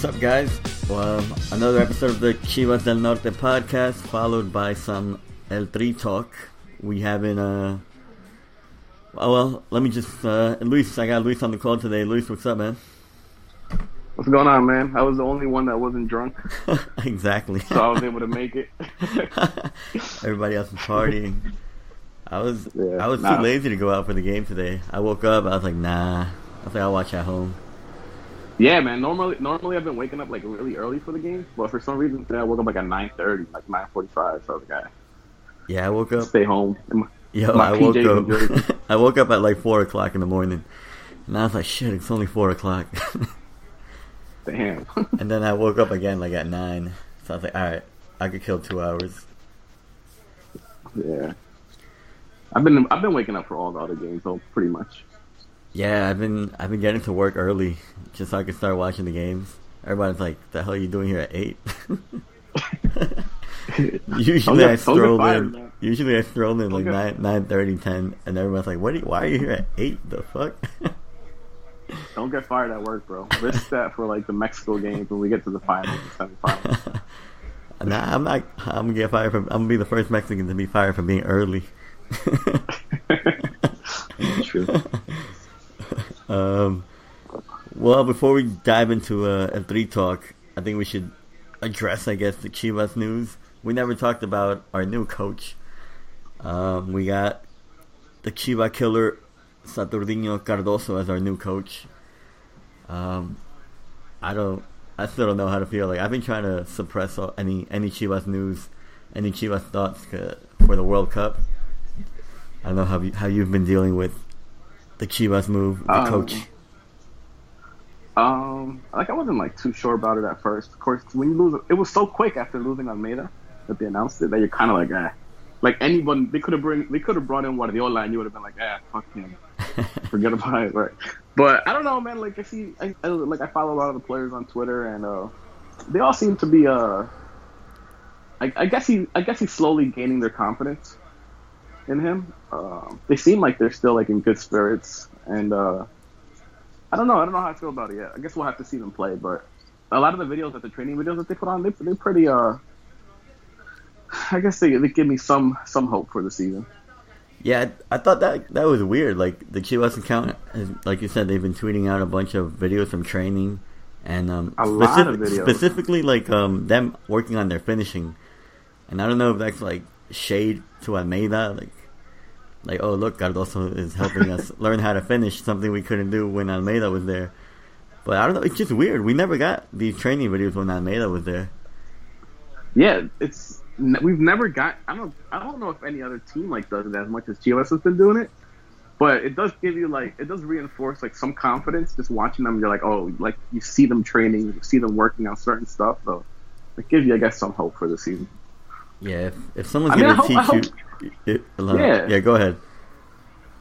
What's up, guys? Well, another episode of the Chivas del Norte podcast, followed by some El Tri talk. We have in uh, oh, well, let me just, uh, Luis, I got Luis on the call today. Luis, what's up, man? What's going on, man? I was the only one that wasn't drunk, exactly. so I was able to make it. Everybody else was partying. I was, Yeah, I was nah. too lazy to go out for the game today. I woke up, I was like, nah. I think I'll watch at home. Yeah, man. Normally, normally I've been waking up like really early for the game, but for some reason today I woke up like at nine thirty, like nine forty-five. So I was like, "Ah, Yeah, I woke up. stay home. My- Yo, My I woke PJs up. I woke up at like four o'clock in the morning, and I was like, "Shit, it's only four o'clock." Damn. and then I woke up again like at nine, so I was like, "All right, I could kill two hours." yeah. I've been I've been waking up for all the other games, though, pretty much. Yeah, I've been I've been getting to work early just so I can start watching the games. Everybody's like, "The hell are you doing here at 8? Usually I stroll in. Usually I stroll in like get- nine nine thirty ten, and everyone's like, "What? Are you, why are you here at 8? The fuck?" Don't get fired at work, bro. Risk that for like the Mexico games when we get to the finals and semifinals. Nah, I'm not. I'm gonna get fired from. I'm gonna be the first Mexican to be fired for being early. True. um, well, before we dive into uh, El Tri talk, I think we should address, I guess, the Chivas news. We never talked about our new coach. Um, we got the Chiva killer Saturnino Cardozo as our new coach. Um, I don't. I still don't know how to feel. Like I've been trying to suppress all, any any Chivas news, any Chivas thoughts for the World Cup. I don't know how you, how you've been dealing with the Chivas move, the Um, coach. Um, like I wasn't like too sure about it at first. Of course, when you lose, it was so quick after losing Almeyda that they announced it that you're kind of like, ah. Like anyone, they could have bring, they could have brought in Guardiola, and you would have been like, ah, fuck him, forget about it, right? But I don't know, man. Like I see, I, I like I follow a lot of the players on Twitter, and uh, they all seem to be, uh, I, I guess he, I guess he's slowly gaining their confidence in him. Um, they seem like they're still like in good spirits, and uh, I don't know. I don't know how I feel about it yet. I guess we'll have to see them play. But a lot of the videos, that the training videos that they put on, they, they're pretty. Uh, I guess they, they give me some some hope for the season. Yeah, I, I thought that that was weird. Like the Chivas account, has, like you said, they've been tweeting out a bunch of videos from training, and um, A lot of videos. specifically like um, them working on their finishing. And I don't know if that's like shade to Almeyda, like like oh look, Cardozo is helping us learn how to finish something we couldn't do when Almeyda was there. But I don't know, it's just weird. We never got these training videos when Almeyda was there. Yeah, it's we've never got. I don't I don't know if any other team like does it as much as Chivas has been doing it. But it does give you like it does reinforce like some confidence just watching them. You're like, oh, like you see them training, you see them working on certain stuff. So it gives you, I guess, some hope for the season. Yeah, if, if someone's I mean, gonna hope- teach you, it, uh, Yeah. yeah, go ahead.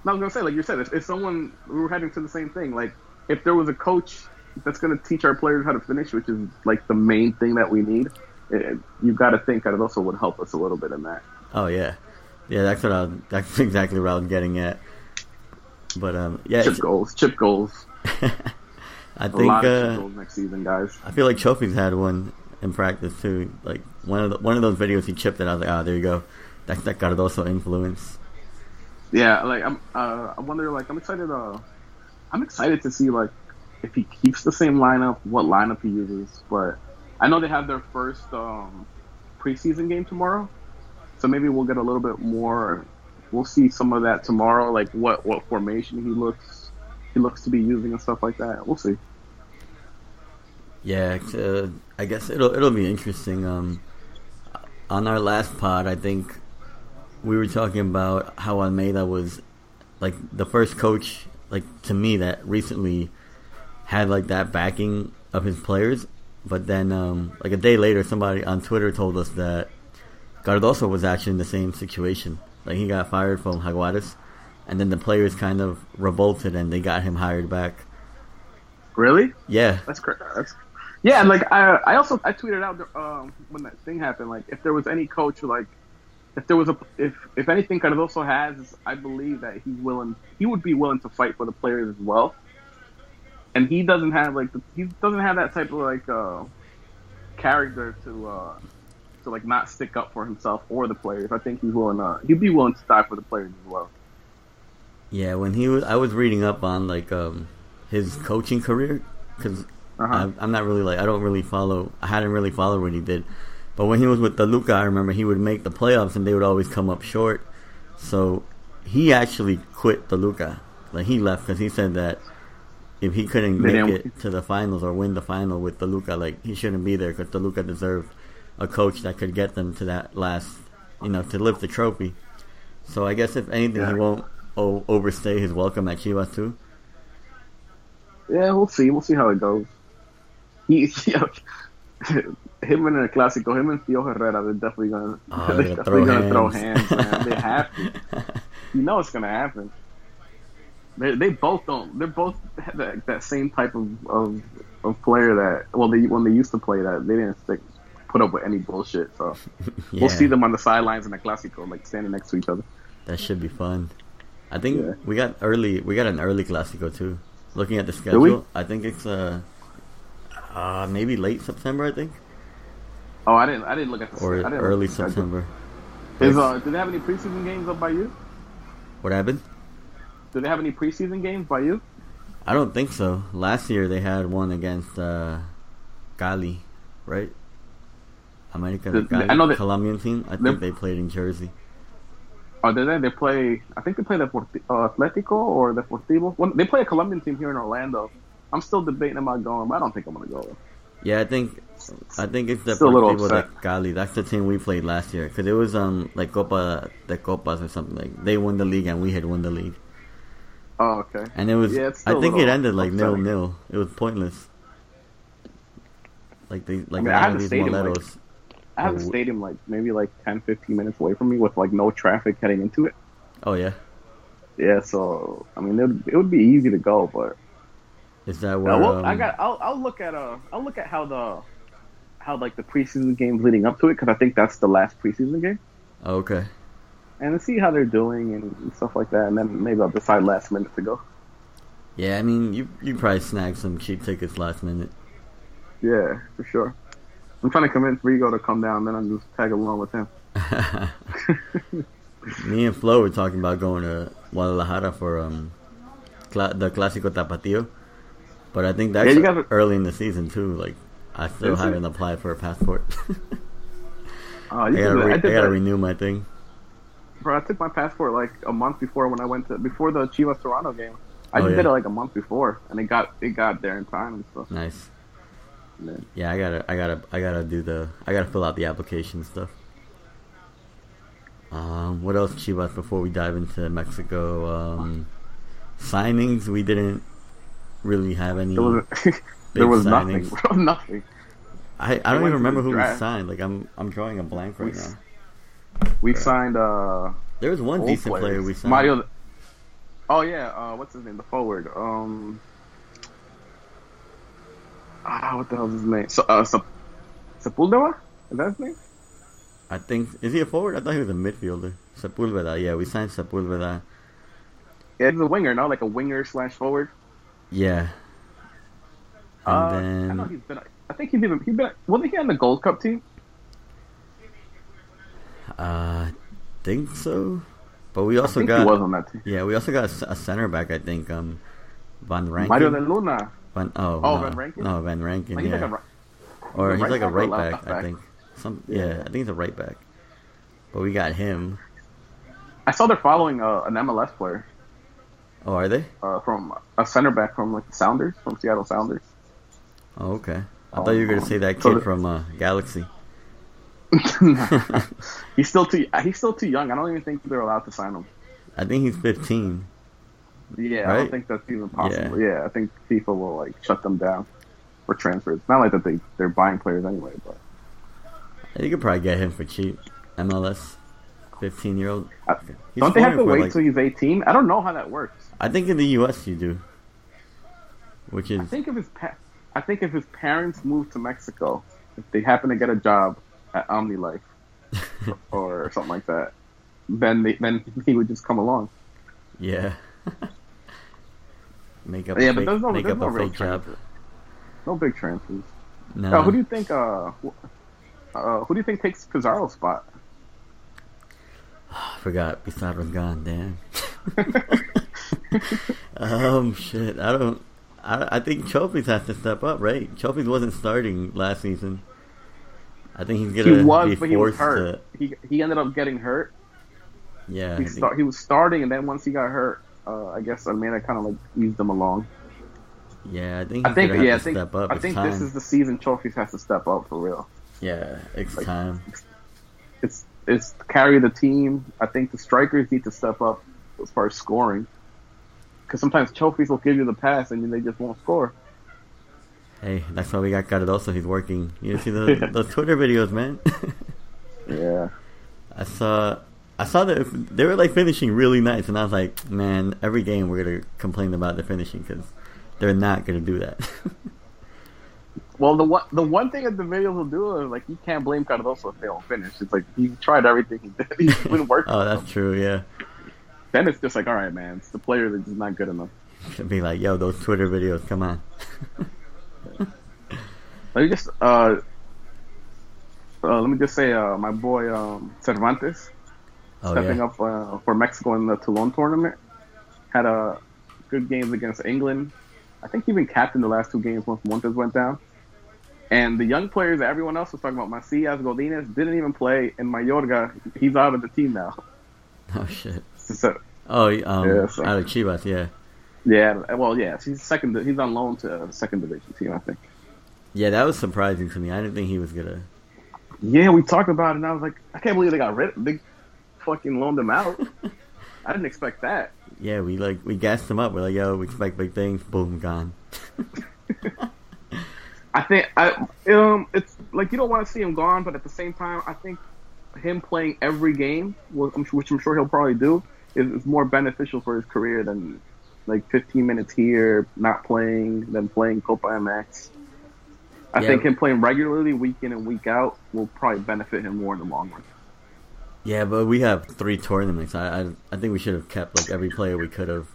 No, I was gonna say, like you said, if, if someone we were heading to the same thing, like if there was a coach that's gonna teach our players how to finish, which is like the main thing that we need, it, you've got to think that it also would help us a little bit in that. Oh yeah, yeah. That's what I. Was, that's exactly what I was getting at. But um, yeah, Chip goals, chip goals, I a think lot of chip uh, goals next season, guys. I feel like Chofis had one in practice too. Like one of the, one of those videos he chipped it. I was like, ah, there you go. That's that Cardozo influence. Yeah, like I'm. Uh, I wonder. Like I'm excited. Uh, I'm excited to see like if he keeps the same lineup, what lineup he uses. But I know they have their first um, preseason game tomorrow, so maybe we'll get a little bit more. We'll see some of that tomorrow, like what what formation he looks he looks to be using and stuff like that. We'll see. Yeah, uh, I guess it'll it'll be interesting. Um, on our last pod, I think we were talking about how Almeyda was like the first coach, like to me, that recently had like that backing of his players. But then, um, like a day later, somebody on Twitter told us that Cardozo was actually in the same situation. Like he got fired from Jaguares, and then the players kind of revolted and they got him hired back. Really? Yeah, That's correct. That's yeah. And like I, I also I tweeted out um, when that thing happened. Like if there was any coach, like if there was a if if anything, Cardozo has, I believe that he's willing. He would be willing to fight for the players as well. and he doesn't have like the, he doesn't have that type of like uh, character to uh, to like not stick up for himself or the players. I think he's willing. Uh, he'd be willing to die for the players as well. Yeah, when he was, I was reading up on like um his coaching career because Uh-huh. I'm not really like I don't really follow. I hadn't really followed what he did, but when he was with Toluca, I remember he would make the playoffs and they would always come up short. So he actually quit Toluca. Like he left because he said that if he couldn't make it to the finals or win the final with Toluca, like he shouldn't be there because Toluca deserved a coach that could get them to that last, you know, to lift the trophy. So I guess if anything, Yeah. he won't o- overstay his welcome at Chivas too. Yeah, we'll see. We'll see how it goes. He, him in a clásico, him and Theo Herrera, they're definitely gonna, Oh, they're they're definitely gonna throw hands. Man. They have to. You know it's gonna happen. They, they both don't. They're both that, that same type of, of of player that well, they when they used to play that they didn't stick put up with any bullshit. So Yeah, we'll see them on the sidelines in a clásico, like standing next to each other. That should be fun. I think Yeah. we got early. We got an early Clasico too. Looking at the schedule, I think it's uh, uh maybe late September. I think Oh, I didn't. I didn't look at the or I didn't look early the. September. Is uh, do they have any preseason games up by you? What happened? Do they have any preseason games by you? I don't think so. Last year they had one against uh, Cali, right? America, The- Cali, I know that- Colombian team. I think they played in Jersey. Oh, did they? They play. I think they play the uh, Atletico or the Deportivo. Well, they play a Colombian team here in Orlando. I'm still debating about going, but I don't think I'm gonna go. Yeah, I think I think it's the Still a Deportivo de. Cali. That's the team we played last year because it was um like Copa de Copas or something like they won the league and we had won the league. Oh, okay. And it was, Yeah, I think it ended like nil upsetting. nil. It was pointless. Like they, like mean, a I have these stadium, like- I have a stadium like maybe like 10, 15 minutes away from me with like no traffic heading into it. oh yeah, Yeah, so I mean, it would, it would be easy to go, but is that where? Uh, well, um, I got. I'll, I'll look at uh. I'll look at how the how like the preseason games leading up to it because I think that's the last preseason game, oh, okay. and see how they're doing and stuff like that, and then maybe I'll decide last minute to go. Yeah, I mean, you you probably snag some cheap tickets last minute. Yeah, for sure. I'm trying to convince Rigo to come down, then I'll just tag along with him. Me and Flo were talking about going to Guadalajara for um cla- the Clásico Tapatío, but I think that's Yeah, gotta- early in the season too. Like, I still haven't applied for a passport. Oh, I gotta, can do that. re- I I gotta renew my thing. Bro, I took my passport like a month before when I went to before the Chivas Toronto game. I Oh, just yeah. did it like a month before, and it got it got there in time and stuff. Nice. Yeah. Yeah, I gotta, I gotta, I gotta do the, I gotta fill out the application stuff. Um, what else, Chivas? Before we dive into Mexico, um, signings we didn't really have any. There was big there was nothing, signings. bro, nothing. I, I don't even remember who we signed. Like I'm, I'm drawing a blank right We- now. We signed uh There was one decent players. player we signed. Mario. Oh yeah, uh, what's his name? The forward. Um. Ah, what the hell's his name? So, uh, Sep- Sepulveda? Is that his name? I think is he a forward? I thought he was a midfielder. Sepulveda. Yeah, we signed Sepulveda. Yeah, he's a winger, not Like a winger slash forward. Yeah. And uh, I then know he's been. I think he's even. He's been. Wasn't he on the Gold Cup team? uh, think so. But we I also think got was on that team. Yeah, we also got a center back. I think um, Van Rankin. Mario de Luna. Van, oh, Oh, no, Van Rankin? No, Van Rankin. Like, he's like a, or he's right like a back right left back. I think. Some yeah, Yeah. I think he's a right back. But we got him. I saw they're following uh, an MLS player Oh, are they? uh, from a center back from like the Sounders, from Seattle Sounders. Oh, okay. I thought you were gonna say that So kid the- from uh, Galaxy. he's still too. He's still too young. I don't even think they're allowed to sign him. I think he's 15. Yeah, I don't think that's even possible. Yeah. I think FIFA will like shut them down for transfers. Not like that they they're buying players anyway, but You could probably get him for cheap. MLS, 15 year old. He's don't they have to wait like- till he's 18? I don't know how that works. I think in the U.S. you do. Which is I think if his pa- I think if his parents moved to Mexico, if they happen to get a job at OmniLife or something like that, then they, then he would just come along. yeah. make up. Yeah, a but fake, there's no, make there's up no a real fake job. No big transfers. No. Uh, who do you think? Uh, uh, who do you think takes Pizarro's spot? I forgot. Pizarro's gone. Damn. um, shit. I don't. I, I think Chofis has to step up, right? Chofis wasn't starting last season. I think he's gonna He was, be but he was hurt. He he ended up getting hurt. Yeah. He start, he was starting, and then once he got hurt, uh, I guess Almeyda kind of like eased him along. yeah. I think. I think yeah, I think step up. I think time. this is the season Chofis has to step up for real. Yeah, it's like- time. It's it's carry the team. I think the strikers need to step up as far as scoring. Because sometimes Chofis will give you the pass and then they just won't score. Hey, that's why we got Cardozo. He's working. You see the those Twitter videos, man. Yeah. I saw, I saw that they were like finishing really nice, and I was like, man, every game we're gonna complain about the finishing because they're not gonna do that. Well, the one the one thing that the videos will do is like you can't blame Cardozo if they don't finish. It's like he tried everything he did. He wouldn't work. oh, that's true. Yeah, Then it's just like, all right, man, it's the player that's just not good enough. Should be like, yo, those Twitter videos, come on. Let me just uh, uh let me just say uh my boy um Cervantes Oh stepping yeah, up uh, for Mexico in the Toulon tournament had a good games against England. I think he even captained the last two games once Montes went down. And the young players that everyone else was talking about, Macias, Godinez, didn't even play. And Mayorga, he's out of the team now. oh shit. So, Oh, um, Yeah, so- out of Chivas, yeah, yeah, well, yeah, he's second. He's on loan to a second division team, I think. yeah. That was surprising to me. I didn't think he was gonna. Yeah, we talked about it, and I was like, I can't believe they got rid. They fucking loaned him out. I didn't expect that. Yeah, we like we gassed him up. We're like, yo, we expect big things. Boom, gone. I think I um it's like you don't want to see him gone, but at the same time, I think him playing every game, wh- I'm su- which I'm sure he'll probably do, is, is more beneficial for his career than like 15 minutes here, not playing, than playing Copa MX. I Yeah. think him playing regularly, week in and week out, will probably benefit him more in the long run. Yeah, but we have three tournaments. I I, I think we should have kept like every player we could have.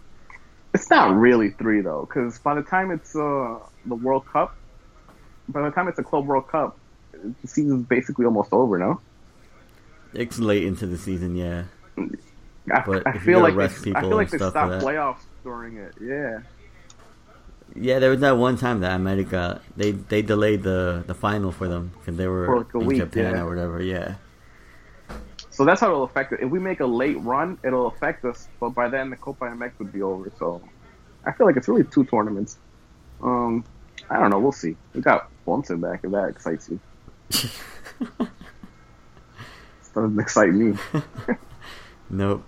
It's not really three though, because by the time it's uh, the World Cup, by the time it's a Club World Cup, the season's basically almost over. No, It's late into the season, yeah. I, But I feel like they, I feel like they stopped playoffs during it. Yeah, Yeah, there was that one time that America they they delayed the the final for them because they were like in week, Japan yeah. or whatever. Yeah, so that's how it'll affect it. If we make a late run, it'll affect us. But by then, the Copa MX would be over. So I feel like it's really two tournaments. Um, I don't know. We'll see. We got Bunsen back. If that excites you, it doesn't excite me. nope.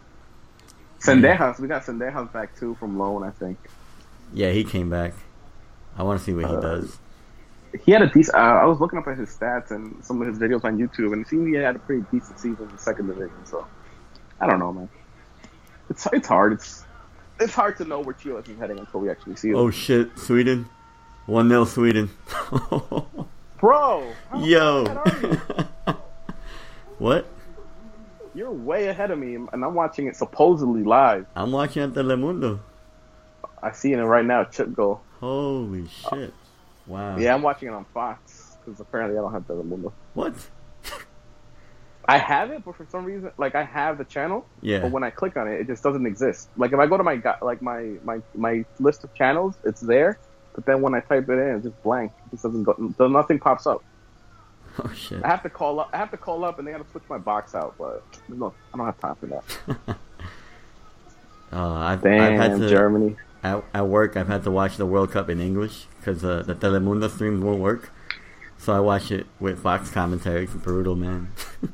Sendejas, we got Sendejas back too from loan. I think. Yeah, he came back. I want to see what he Uh, does. he had a decent. Uh, I was looking up at his stats and some of his videos on YouTube, and it seemed he had a pretty decent season in the second division. So, I don't know, man. It's it's hard. It's it's hard to know where Chile is heading until we actually see it. Oh shit, Sweden, one 0 Sweden. Bro, Yo, far ahead are you? what? You're way ahead of me, and I'm watching it supposedly live. I'm watching at Telemundo. I see it right now. Chip goal. Holy uh, shit! Wow. Yeah, I'm watching it on Fox because apparently I don't have Telemundo. What? I have it, but for some reason, like I have the channel, Yeah. but when I click on it, it just doesn't exist. Like if I go to my like my my my list of channels, it's there, but then when I type it in, it's just blank. It just doesn't go. Nothing pops up. Oh shit. I have to call up. I have to call up, and they got to switch my box out. But no, I don't have time for that. Uh, I've, I've had to Germany. at, at work. I've had to watch the World Cup in English because uh, the Telemundo streams won't work. So I watch it with Fox commentary. It's brutal, man.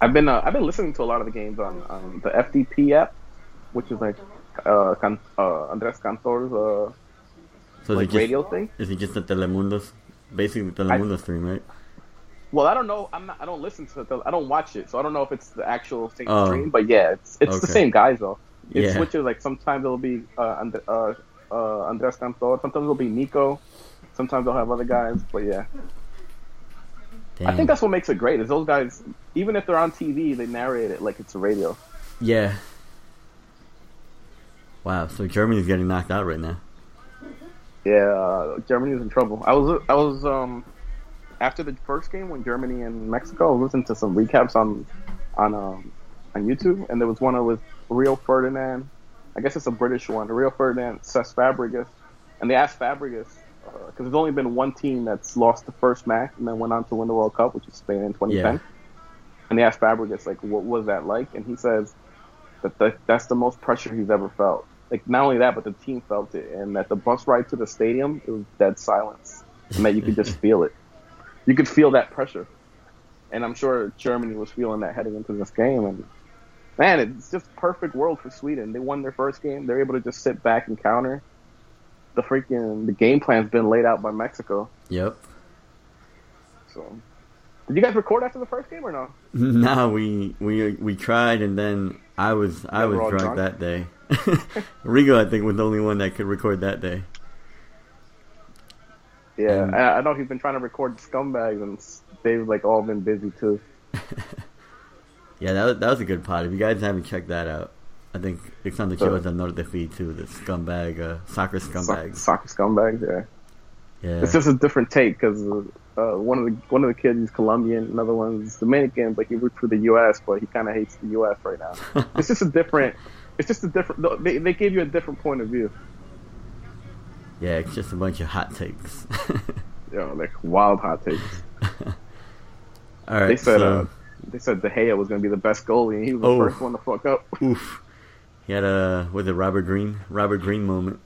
I've been uh, I've been listening to a lot of the games on, on the FDP app, which is like uh, Can- uh Andres Cantor's uh, So is like just, radio thing. Is it just the Telemundo's? Basically, the Telemundo stream, right? Well, I don't know. I'm not. I don't listen to the. I don't watch it, so I don't know if it's the actual same Oh. stream. But yeah, it's it's the same guys though. It Yeah. switches. Like sometimes it'll be uh, And- uh, uh, Andres Cantor. Sometimes it'll be Nico. Sometimes they'll have other guys. But yeah, Damn. I think that's what makes it great. Is those guys, even if they're on TV, they narrate it like it's a radio. Yeah. Wow. So Germany's getting knocked out right now. Yeah, uh, Germany was in trouble. I was I was um after the first game when Germany and Mexico, I was listening to some recaps on on um on YouTube, and there was one with Rio Ferdinand. I guess it's a British one. Rio Ferdinand, Cesc Fabregas, and they asked Fabregas because uh, there's only been one team that's lost the first match and then went on to win the World Cup, which is Spain in 2010. Yeah. And they asked Fabregas like, what was that like? And he says that the, that's the most pressure he's ever felt. Like not only that, but the team felt it, and that the bus ride to the stadium it was dead silence, and that you could just feel it. You could feel that pressure, and I'm sure Germany was feeling that heading into this game. And man, it's just perfect world for Sweden. They won their first game. They're able to just sit back and counter. The freaking the game plan's been laid out by Mexico. Yep. So, did you guys record after the first game or no? No, we we we tried, and then I was I was drunk, drunk, that day. Rigo, I think, was the only one that could record that day. Yeah, and, I, I know he's been trying to record scumbags, and they've like all been busy too. yeah, that was, that was a good pod. If you guys haven't checked that out, I think it's on the show as another feed too. The scumbag, uh, soccer scumbags, so- soccer scumbags. Yeah, yeah. It's just a different take because uh, one of the one of the kids is Colombian, another one's Dominican, but he roots for the U.S. But he kind of hates the U.S. right now. it's just a different. It's just a different. They they gave you a different point of view. Yeah, it's just a bunch of hot takes. yeah, like wild hot takes. All right. They said so, uh, they said De Gea was going to be the best goalie, and he was the oh, first one to fuck up. Oof. He had a with a Robert Green Robert Green moment.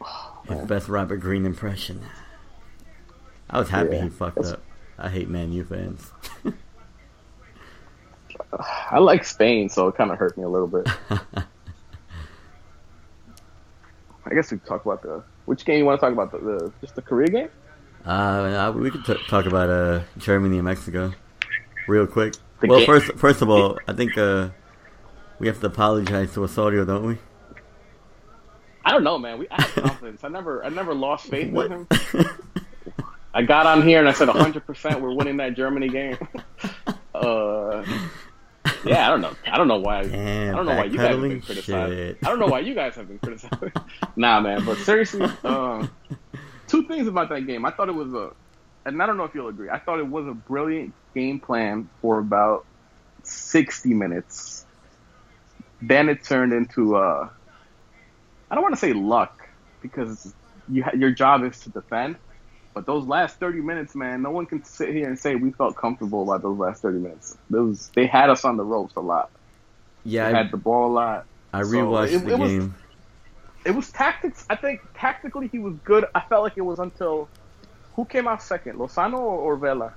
Oh, His best Robert Green impression. I was happy yeah, he fucked up. I hate Man U fans. I like Spain, so it kind of hurt me a little bit. I guess we could talk about the which game you want to talk about the, the just the Korea game. Uh, we could t- talk about uh Germany and Mexico real quick. The well, game. first first of all, I think uh we have to apologize to Osorio, don't we? I don't know, man. We I have confidence. I never I never lost faith what? with him. I got on here and I said 100 percent we're winning that Germany game. uh, yeah, I don't know. I don't know why. Damn, I don't know why you guys have been criticized. I don't know why you guys have been criticized. nah, man. But seriously, um, two things about that game. I thought it was a, and I don't know if you'll agree. I thought it was a brilliant game plan for about sixty minutes. Then it turned into, uh, I don't want to say luck because you ha- your job is to defend but those last 30 minutes, man, no one can sit here and say we felt comfortable about those last 30 minutes. Those they had us on the ropes a lot. Yeah, they I, had the ball a lot. I rewatched it, the it game. Was, it was tactics. I think tactically he was good. I felt like it was until who came out second, Lozano or, or Vela.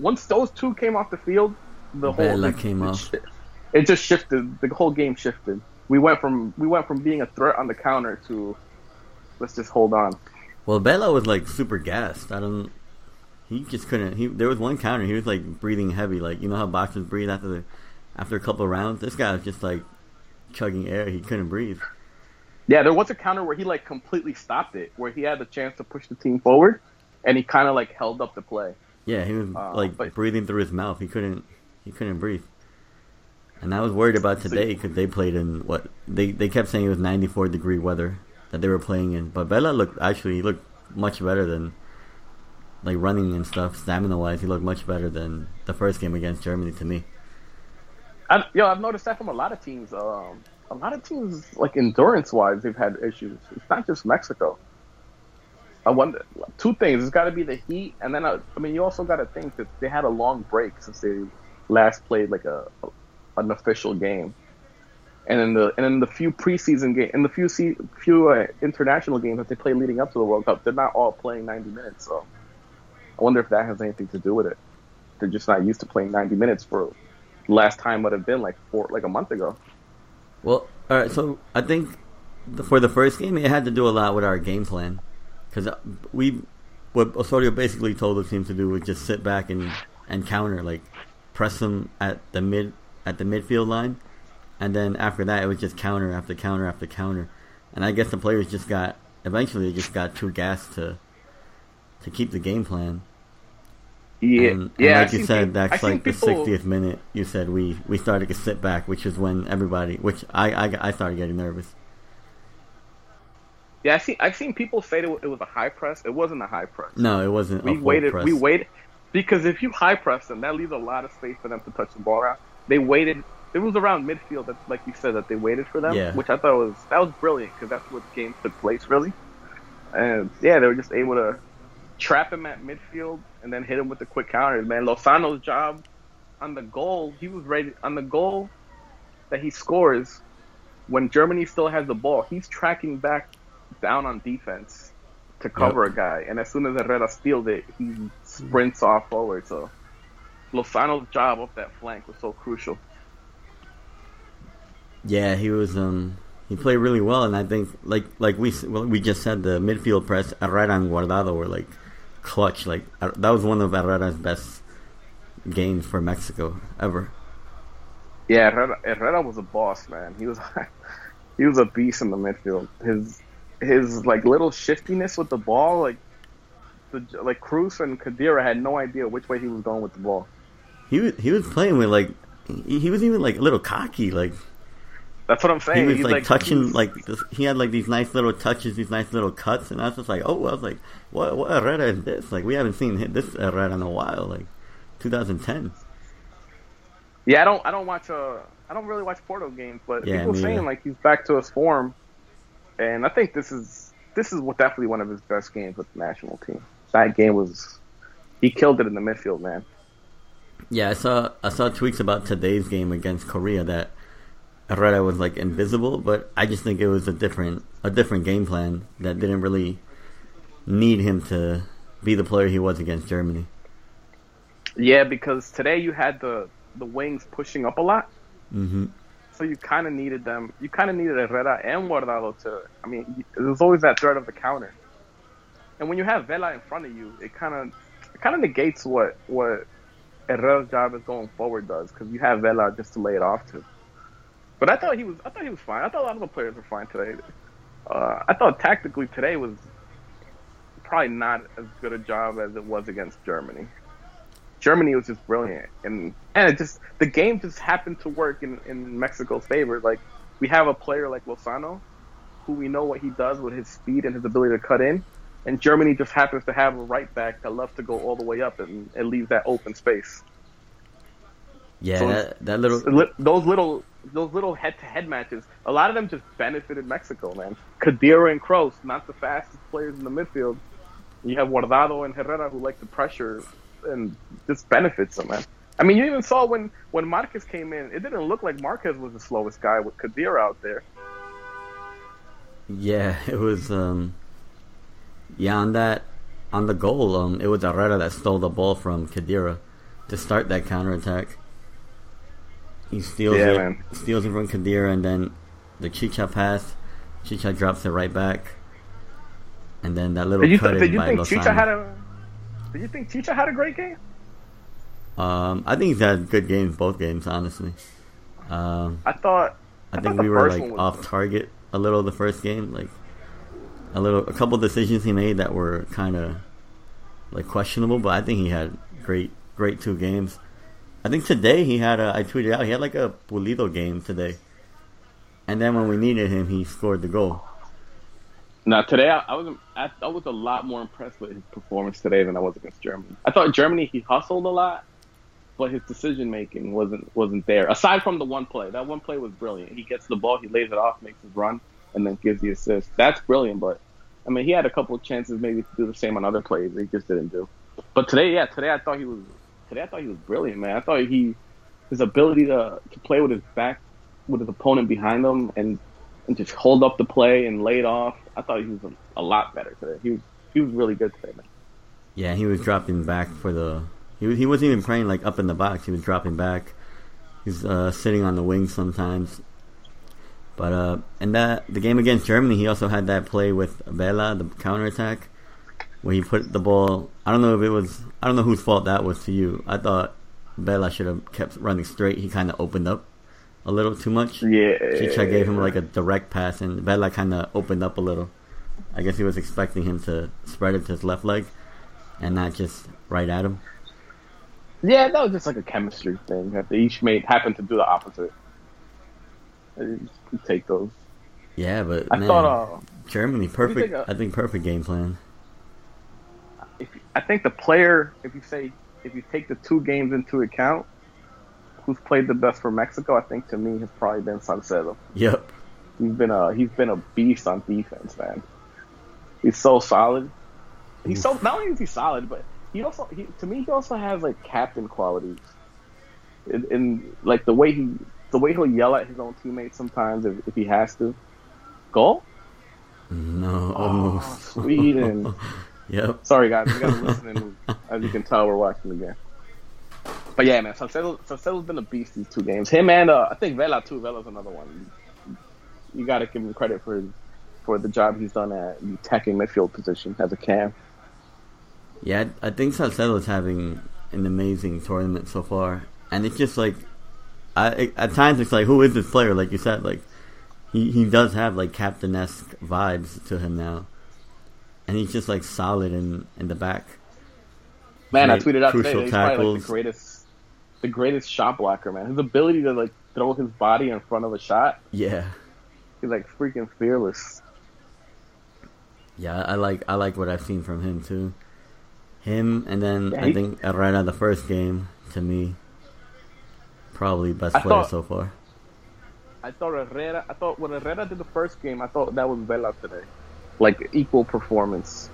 Once those two came off the field, the Vela whole came off. It just shifted. The whole game shifted. We went from we went from being a threat on the counter to let's just hold on. Well, Vela was like super gassed. I don't. He just couldn't. He there was one counter. He was like breathing heavy, like you know how boxers breathe after the after a couple of rounds. This guy was just like chugging air. He couldn't breathe. Yeah, there was a counter where he like completely stopped it, where he had the chance to push the team forward, and he kind of like held up the play. Yeah, he was uh, like but, breathing through his mouth. He couldn't. He couldn't breathe. And I was worried about today because they played in what they they kept saying it was 94 degree weather that they were playing in. But Vela looked actually looked much better than like running and stuff, stamina wise. He looked much better than the first game against Germany to me. I, yo, I've noticed that from a lot of teams. Um, a lot of teams, like endurance wise, they've had issues. It's not just Mexico. I wonder two things. It's got to be the heat, and then I, uh, I mean, you also got to think that they had a long break since they last played like a an official game and in the and in the few preseason game, in the few se- few uh, international games that they play leading up to the World Cup, they're not all playing 90 minutes. So I wonder if that has anything to do with it. They're just not used to playing 90 minutes for last time would have been like four like a month ago. Well, all right. So I think for the first game, it had to do a lot with our game plan because uh, we what Osorio basically told the team to do was just sit back and and counter, like press them at the mid at the midfield line and then after that it was just counter after counter after counter, and I guess the players just got eventually they just got too gassed to to keep the game plan. Yeah, and, and yeah. Like you said, that's like the sixtieth minute. You said we we started to sit back, which is when everybody, which I I, I started getting nervous. Yeah, I see. I've seen people say that it was a high press. It wasn't a high press. No, it wasn't. We waited. Press. We waited because if you high press them, that leaves a lot of space for them to touch the ball around. They waited. It was around midfield, that, like you said, that they waited for them, yeah. which I thought was that was brilliant because that's what the game took place really. And yeah, they were just able to trap him at midfield and then hit him with the quick counters. Man, Lozano's job on the goal, he was ready on the goal that he scores when Germany still has the ball. He's tracking back down on defense to cover yep. a guy, and as soon as Herrera steals it, he sprints off forward. So Lozano's job up that flank was so crucial. Yeah, he was. Um, he played really well, and I think like like we well, we just said the midfield press Herrera and Guardado were like clutch. Like that was one of Herrera's best games for Mexico ever. Yeah, Herrera, Herrera was a boss, man. He was he was a beast in the midfield. His his like little shiftiness with the ball, like the like Kroos and Khedira had no idea which way he was going with the ball. He was he was playing with like he, he was even like a little cocky, like. That's what I'm saying. He was like, like, touching, like he had like these nice little touches, these nice little cuts, and I was just like, oh, I was like, what, what Herrera is this? Like, we haven't seen this Herrera in a while, like 2010. Yeah, I don't, I don't watch, uh, I don't really watch Porto games, but yeah, people saying like he's back to his form, and I think this is this is definitely one of his best games with the national team. That game was he killed it in the midfield, man. Yeah, I saw I saw tweets about today's game against Korea that Herrera was like invisible, but I just think it was a different a different game plan that didn't really need him to be the player he was against Germany. Yeah, because today you had the the wings pushing up a lot. Mm-hmm so you kind of needed them. You kind of needed Herrera and Guardado to. I mean, there's always that threat of the counter, and when you have Vela in front of you, it kind of it kind of negates what what Herrera's job is going forward does because you have Vela just to lay it off to. But I thought he was. I thought he was fine. I thought a lot of the players were fine today. Uh, I thought tactically today was probably not as good a job as it was against Germany. Germany was just brilliant, and and it just the game just happened to work in in Mexico's favor. Like we have a player like Lozano, who we know what he does with his speed and his ability to cut in, and Germany just happens to have a right back that loves to go all the way up and, and leave that open space. Yeah, so that, that little those little those little head to head matches, a lot of them just benefited Mexico, man. Khedira and Kroos, not the fastest players in the midfield. You have Guardado and Herrera who like to pressure and this benefits them, man. I mean, you even saw when when Marquez came in, it didn't look like Marquez was the slowest guy with Khedira out there. Yeah, it was. um Yeah, on that on the goal, um, it was Herrera that stole the ball from Khedira to start that counterattack. He steals yeah, it, man. steals it from Khedira, and then the Chicha pass. Chicha drops it right back, and then that little did you, th- did you think. Chicha had a did you think Chicha had a great game? Um, I think he's had good games both games, honestly. Um, I thought. I, I think thought we were like off was... target a little the first game, like a little, a couple decisions he made that were kind of like questionable. But I think he had great, great two games. I think today he had a. I tweeted out he had like a Pulido game today, and then when we needed him, he scored the goal. Now today I, I was I, I, was a lot more impressed with his performance today than I was against Germany. I thought Germany he hustled a lot, but his decision making wasn't wasn't there. Aside from the one play, that one play was brilliant. He gets the ball, he lays it off, makes his run, and then gives the assist. That's brilliant. But I mean, he had a couple of chances maybe to do the same on other plays. He just didn't do. But today, yeah, today I thought he was today I thought he was brilliant, man. I thought he his ability to to play with his back with his opponent behind him and and just hold up the play and lay it off. I thought he was a, a lot better today. He was he was really good today, man. Yeah, he was dropping back for the. He was, he wasn't even playing like up in the box. He was dropping back. He's uh, sitting on the wing sometimes. But uh, and that the game against Germany, he also had that play with Vela, the counterattack, where he put the ball. I don't know if it was. I don't know whose fault that was to you. I thought Vela should have kept running straight. He kind of opened up a little too much. Yeah. Chicha gave him like a direct pass, and Vela kind of opened up a little. I guess he was expecting him to spread it to his left leg, and not just right at him. Yeah, that was just like a chemistry thing that they each made happen to do the opposite. take those. Yeah, but I man, thought uh, Germany, perfect. Think of, I think perfect game plan. If, I think the player, if you say, if you take the two games into account, who's played the best for Mexico, I think to me has probably been Salcedo. Yep. He's been a he's been a beast on defense, man. He's so solid. He's so not only is he solid, but he also he, to me he also has like captain qualities. In, in like the way he the way he'll yell at his own teammates sometimes if, if he has to. Goal? No, oh. Sweden. yep. Sorry guys, we gotta listen and as you can tell we're watching the game. But yeah, man, Salcedo, Salcedo's been a beast these two games. Him and uh, I think Vela too. Vela's another one. You got to give him credit for for the job he's done at the attacking midfield position as a cam. Yeah, I think Salcedo's having an amazing tournament so far, and it's just like, I at times it's like, who is this player? Like you said, like he he does have like captain esque vibes to him now, and he's just like solid in in the back. Man, Great, I tweeted out today that he's tackles. probably like the greatest the greatest shot blocker, man. His ability to like throw his body in front of a shot. Yeah. He's like freaking fearless. Yeah, I like I like what I've seen from him too. Him and then yeah, I think Herrera the first game to me probably best I player thought, so far. I thought Herrera I thought when Herrera did the first game I thought that was Vela today. Like equal performance.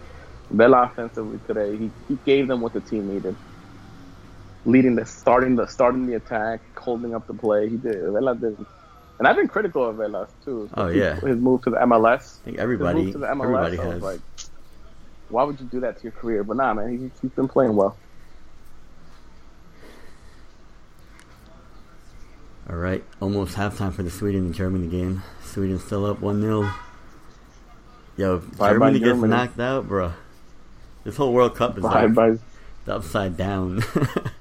Vela offensively today. He he gave them what the team needed leading the starting the starting the attack, holding up the play. He did. Vela did. And I've been critical of Vela too. Oh yeah, his move to the MLS. I think everybody, his move to the MLS, everybody has. like, why would you do that to your career? But nah, man, he's, he's been playing well. All right, almost halftime for the Sweden and Germany game. Sweden still up one 0 Yo, bye Germany gets Germany. knocked out, bro. This whole World Cup is bye like upside down.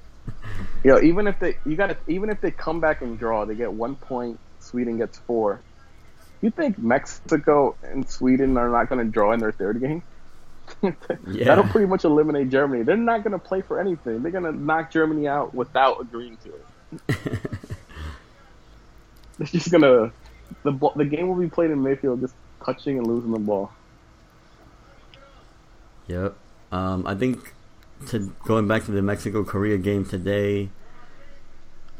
Yo, even if they you got even if they come back and draw, they get one point. Sweden gets four. You think Mexico and Sweden are not going to draw in their third game? yeah. That'll pretty much eliminate Germany. They're not going to play for anything. They're going to knock Germany out without agreeing to it. They're just going to the the game will be played in Mayfield, just touching and losing the ball. Yep. Um, I think to going back to the Mexico Korea game today,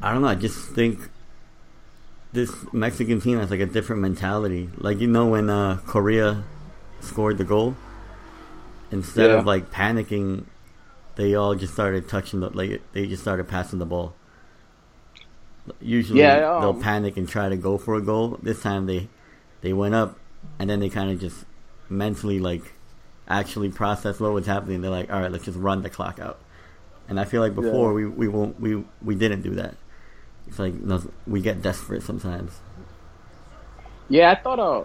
I don't know. I just think this Mexican team has like a different mentality. Like you know when uh, Korea scored the goal, instead yeah. of like panicking, they all just started touching the like they just started passing the ball. Usually yeah, um, they'll panic and try to go for a goal. This time they they went up and then they kind of just mentally like actually process what was happening. They're like, all right, let's just run the clock out. And I feel like before yeah. we we won't we we didn't do that. It's like we get desperate sometimes. Yeah, I thought uh,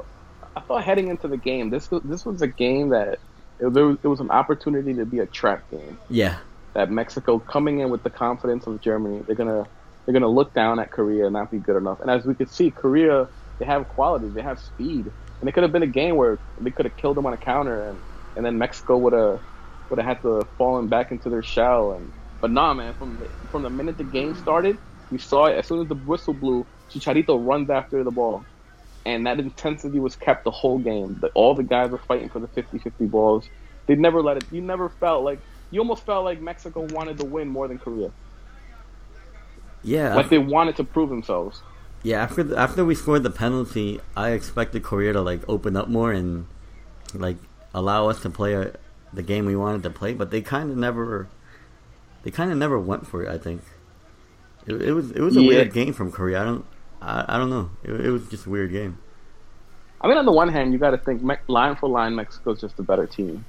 I thought heading into the game, this was this was a game that it, there was, it was an opportunity to be a trap game. Yeah, that Mexico coming in with the confidence of Germany, they're gonna they're gonna look down at Korea and not be good enough. And as we could see, Korea they have quality, they have speed, and it could have been a game where they could have killed them on a counter and and then Mexico would have would have had to fallen back into their shell. And but nah, man, from the, from the minute the game started, we saw it as soon as the whistle blew. Chicharito runs after the ball, and that intensity was kept the whole game. The, all the guys were fighting for the 50-50 balls. They never let it. You never felt like you almost felt like Mexico wanted to win more than Korea. Yeah, like they wanted to prove themselves. Yeah, after the, after we scored the penalty, I expected Korea to like open up more and like allow us to play a, the game we wanted to play, but they kind of never, they kind of never went for it. I think it, it was it was a yeah. weird game from Korea. I don't I, I don't know. It, it, was just a weird game. I mean, on the one hand, you got to think line for line, Mexico's just a better team.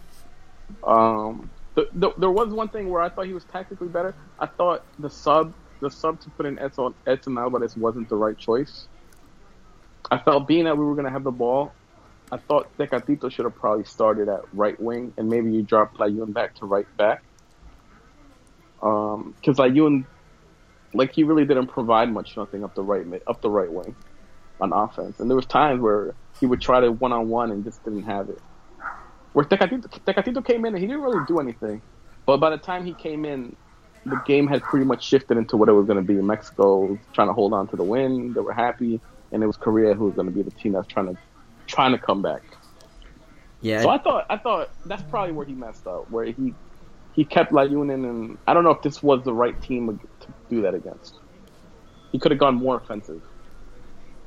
Um, the, the, there was one thing where I thought he was tactically better. I thought the sub the sub to put in Edson, Edson Alvarez wasn't the right choice. I felt being that we were going to have the ball, I thought Tecatito should have probably started at right wing, and maybe you dropped Layun back to right back. Um, because Layun, like he really didn't provide much nothing up the right up the right wing, on offense, and there was times where he would try to one on one and just didn't have it. Where Tecatito, Tecatito came in and he didn't really do anything, but by the time he came in, the game had pretty much shifted into what it was going to be. Mexico was trying to hold on to the win; they were happy, and it was Korea who was going to be the team that's trying to trying to come back. Yeah. So I thought I thought that's probably where he messed up, where he he kept Layún in, and I don't know if this was the right team to do that against. He could have gone more offensive.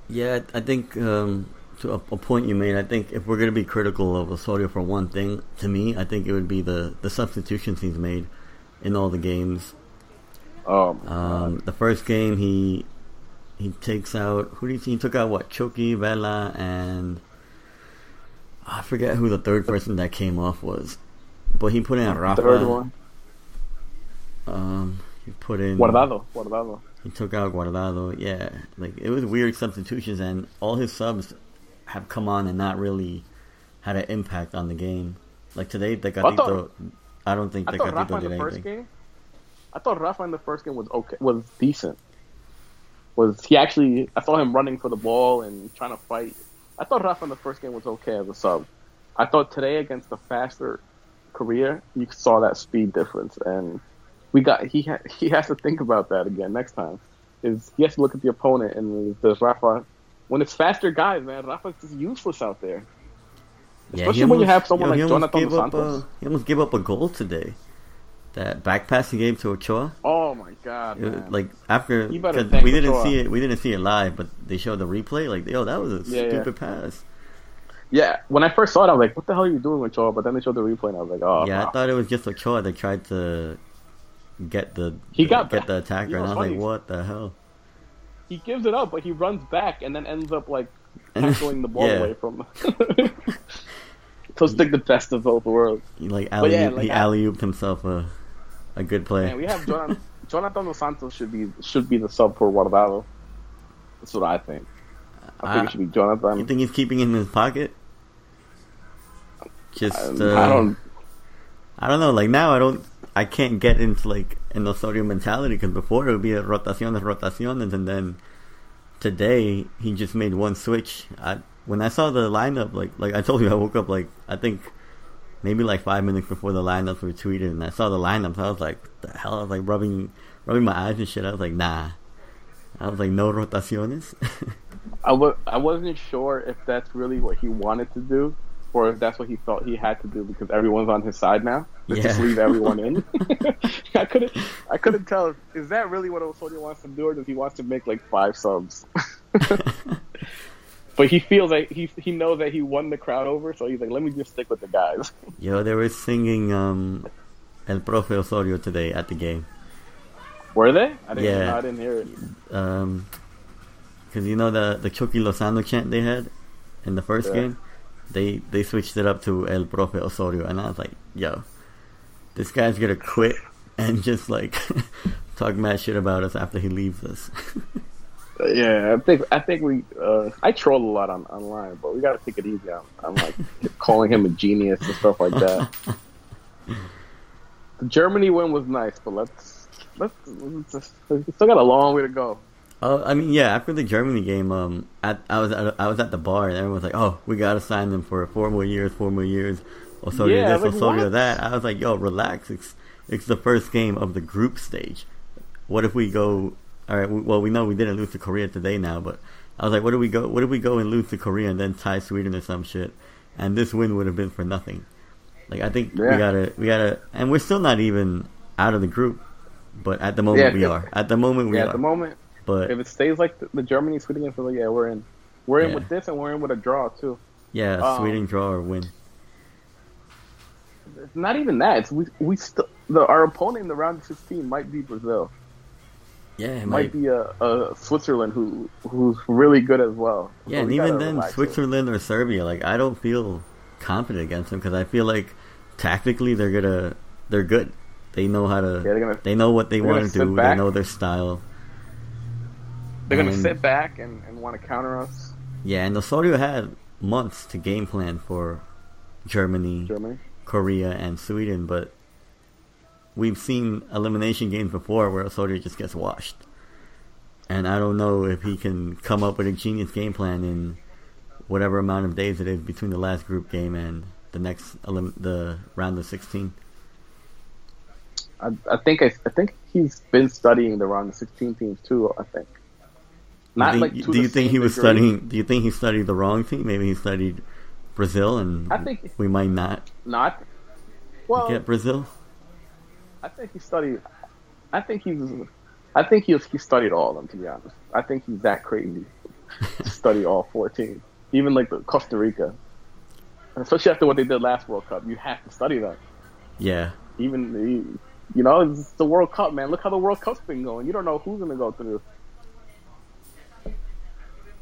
Yeah, I think um, to a, a, point you made, I think if we're going to be critical of Osorio for one thing, to me, I think it would be the, the substitutions he's made in all the games. Oh, um, the first game he he takes out who did he, he took out what Chucky, Vela, and I forget who the third person that came off was, but he put in Rafa. Third one. Um, he put in Guardado. Guardado. He took out Guardado. Yeah, like it was weird substitutions, and all his subs have come on and not really had an impact on the game. Like today. I, thought, I don't think I Tecatito did anything. Game, I thought Rafa in the first game was okay, was decent. Was he actually? I saw him running for the ball and trying to fight. I thought Rafa in the first game was okay as a sub. I thought today against the faster Korea, you saw that speed difference, and we got he ha- he has to think about that again next time. Is he has to look at the opponent and does Rafa when it's faster guys, man, Rafa's just useless out there. Yeah, Especially almost, when you have someone yo, like Jonathan Santos. A, he almost gave up a goal today. That back pass he gave to Ochoa. Oh my god! It, like after we didn't Ochoa. see it, we didn't see it live, but they showed the replay. Like, yo, that was a yeah, stupid yeah. pass. Yeah, when I first saw it, I was like, "What the hell are you doing, Ochoa?" But then they showed the replay, and I was like, "Oh." Yeah, wow. I thought it was just Ochoa that tried to get the he the, got get the attacker, you know, and I was funny. like, "What the hell?" He gives it up, but he runs back and then ends up like tackling the ball yeah. away from. so it's like the best of both worlds. Like alley yeah, like, he alley ooped himself a a good play. Man, we have Jonathan, Jonathan Dos Santos should be should be the sub for Guardado. That's what I think. I think it should be Jonathan. You think he's keeping him in his pocket? Just uh, I don't. I don't know. Like now, I don't. I can't get into like an Osorio mentality because before it would be a rotaciones, rotaciones, and then today he just made one switch. I, when I saw the lineup, like like I told you, I woke up like I think maybe like five minutes before the lineups were tweeted, and I saw the lineups. I was like, the hell? I was like rubbing rubbing my eyes and shit. I was like, nah. I was like, no rotaciones. I w- I wasn't sure if that's really what he wanted to do or if that's what he felt he had to do because everyone's on his side now. Yeah. Just leave everyone in. I couldn't I couldn't tell. Is that really what Osorio wants to do, or does he want to make like five subs? But he feels like he he knows that he won the crowd over, so he's like, let me just stick with the guys. Yo, they were singing um, El Profe Osorio today at the game. Were they? I didn't, yeah. I didn't hear it. Um, because you know the the Chucky Lozano chant they had in the first yeah. game they they switched it up to El Profe Osorio, and I was like, yo, this guy's gonna quit and just like talk mad shit about us after he leaves us. yeah, I think I think we uh, I troll a lot on online, but we got to take it easy. I'm, I'm like calling him a genius and stuff like that. the Germany win was nice, but let's let's, let's just, we still got a long way to go. Oh, I mean, yeah. After the Germany game, um, at, I was at, I was at the bar and everyone was like, "Oh, we gotta sign them for four more years, four more years." Osorio yeah, this, like, Osorio what? that. I was like, "Yo, relax. It's it's the first game of the group stage. What if we go? All right. Well, we know we didn't lose to Korea today now, but I was like, what do we go? What if we go and lose to Korea and then tie Sweden or some shit? And this win would have been for nothing. Like I think yeah. we gotta we gotta, and we're still not even out of the group. But at the moment yeah, we are. At the moment we yeah, are. At the moment but if it stays like the, the Germany Sweden game, so yeah, we're in. We're in with this, and we're in with a draw too. Yeah, um, Sweden draw or win. It's not even that. It's we we still the our opponent in the round of sixteen might be Brazil. Yeah, it, might, might, be a, a, Switzerland who who's really good as well. Yeah, so and even then, Switzerland it. or Serbia, like I don't feel confident against them because I feel like tactically they're gonna they're good. They know how to. Yeah, gonna, they know what they want to do. Back. They know their style. They're going to sit back and, and want to counter us. Yeah, and Osorio had months to game plan for Germany, Germany, Korea, and Sweden, but we've seen elimination games before where a soldier just gets washed. And I don't know if he can come up with a genius game plan in whatever amount of days it is between the last group game and the next elim- the round of 16. I, I think I, I think he's been studying the round of 16 teams too. I think not think, like do you think he was degree. studying? Do you think he studied the wrong team? Maybe he studied Brazil, and I think we might not not. Well, get Brazil. I think he studied. I think he's. I think he he studied all of them. To be honest, I think he's that crazy to study all fourteen, even like the Costa Rica, especially after what they did last World Cup. You have to study them. Yeah. Even you know it's the World Cup, man. Look how the World Cup's been going. You don't know who's gonna go through.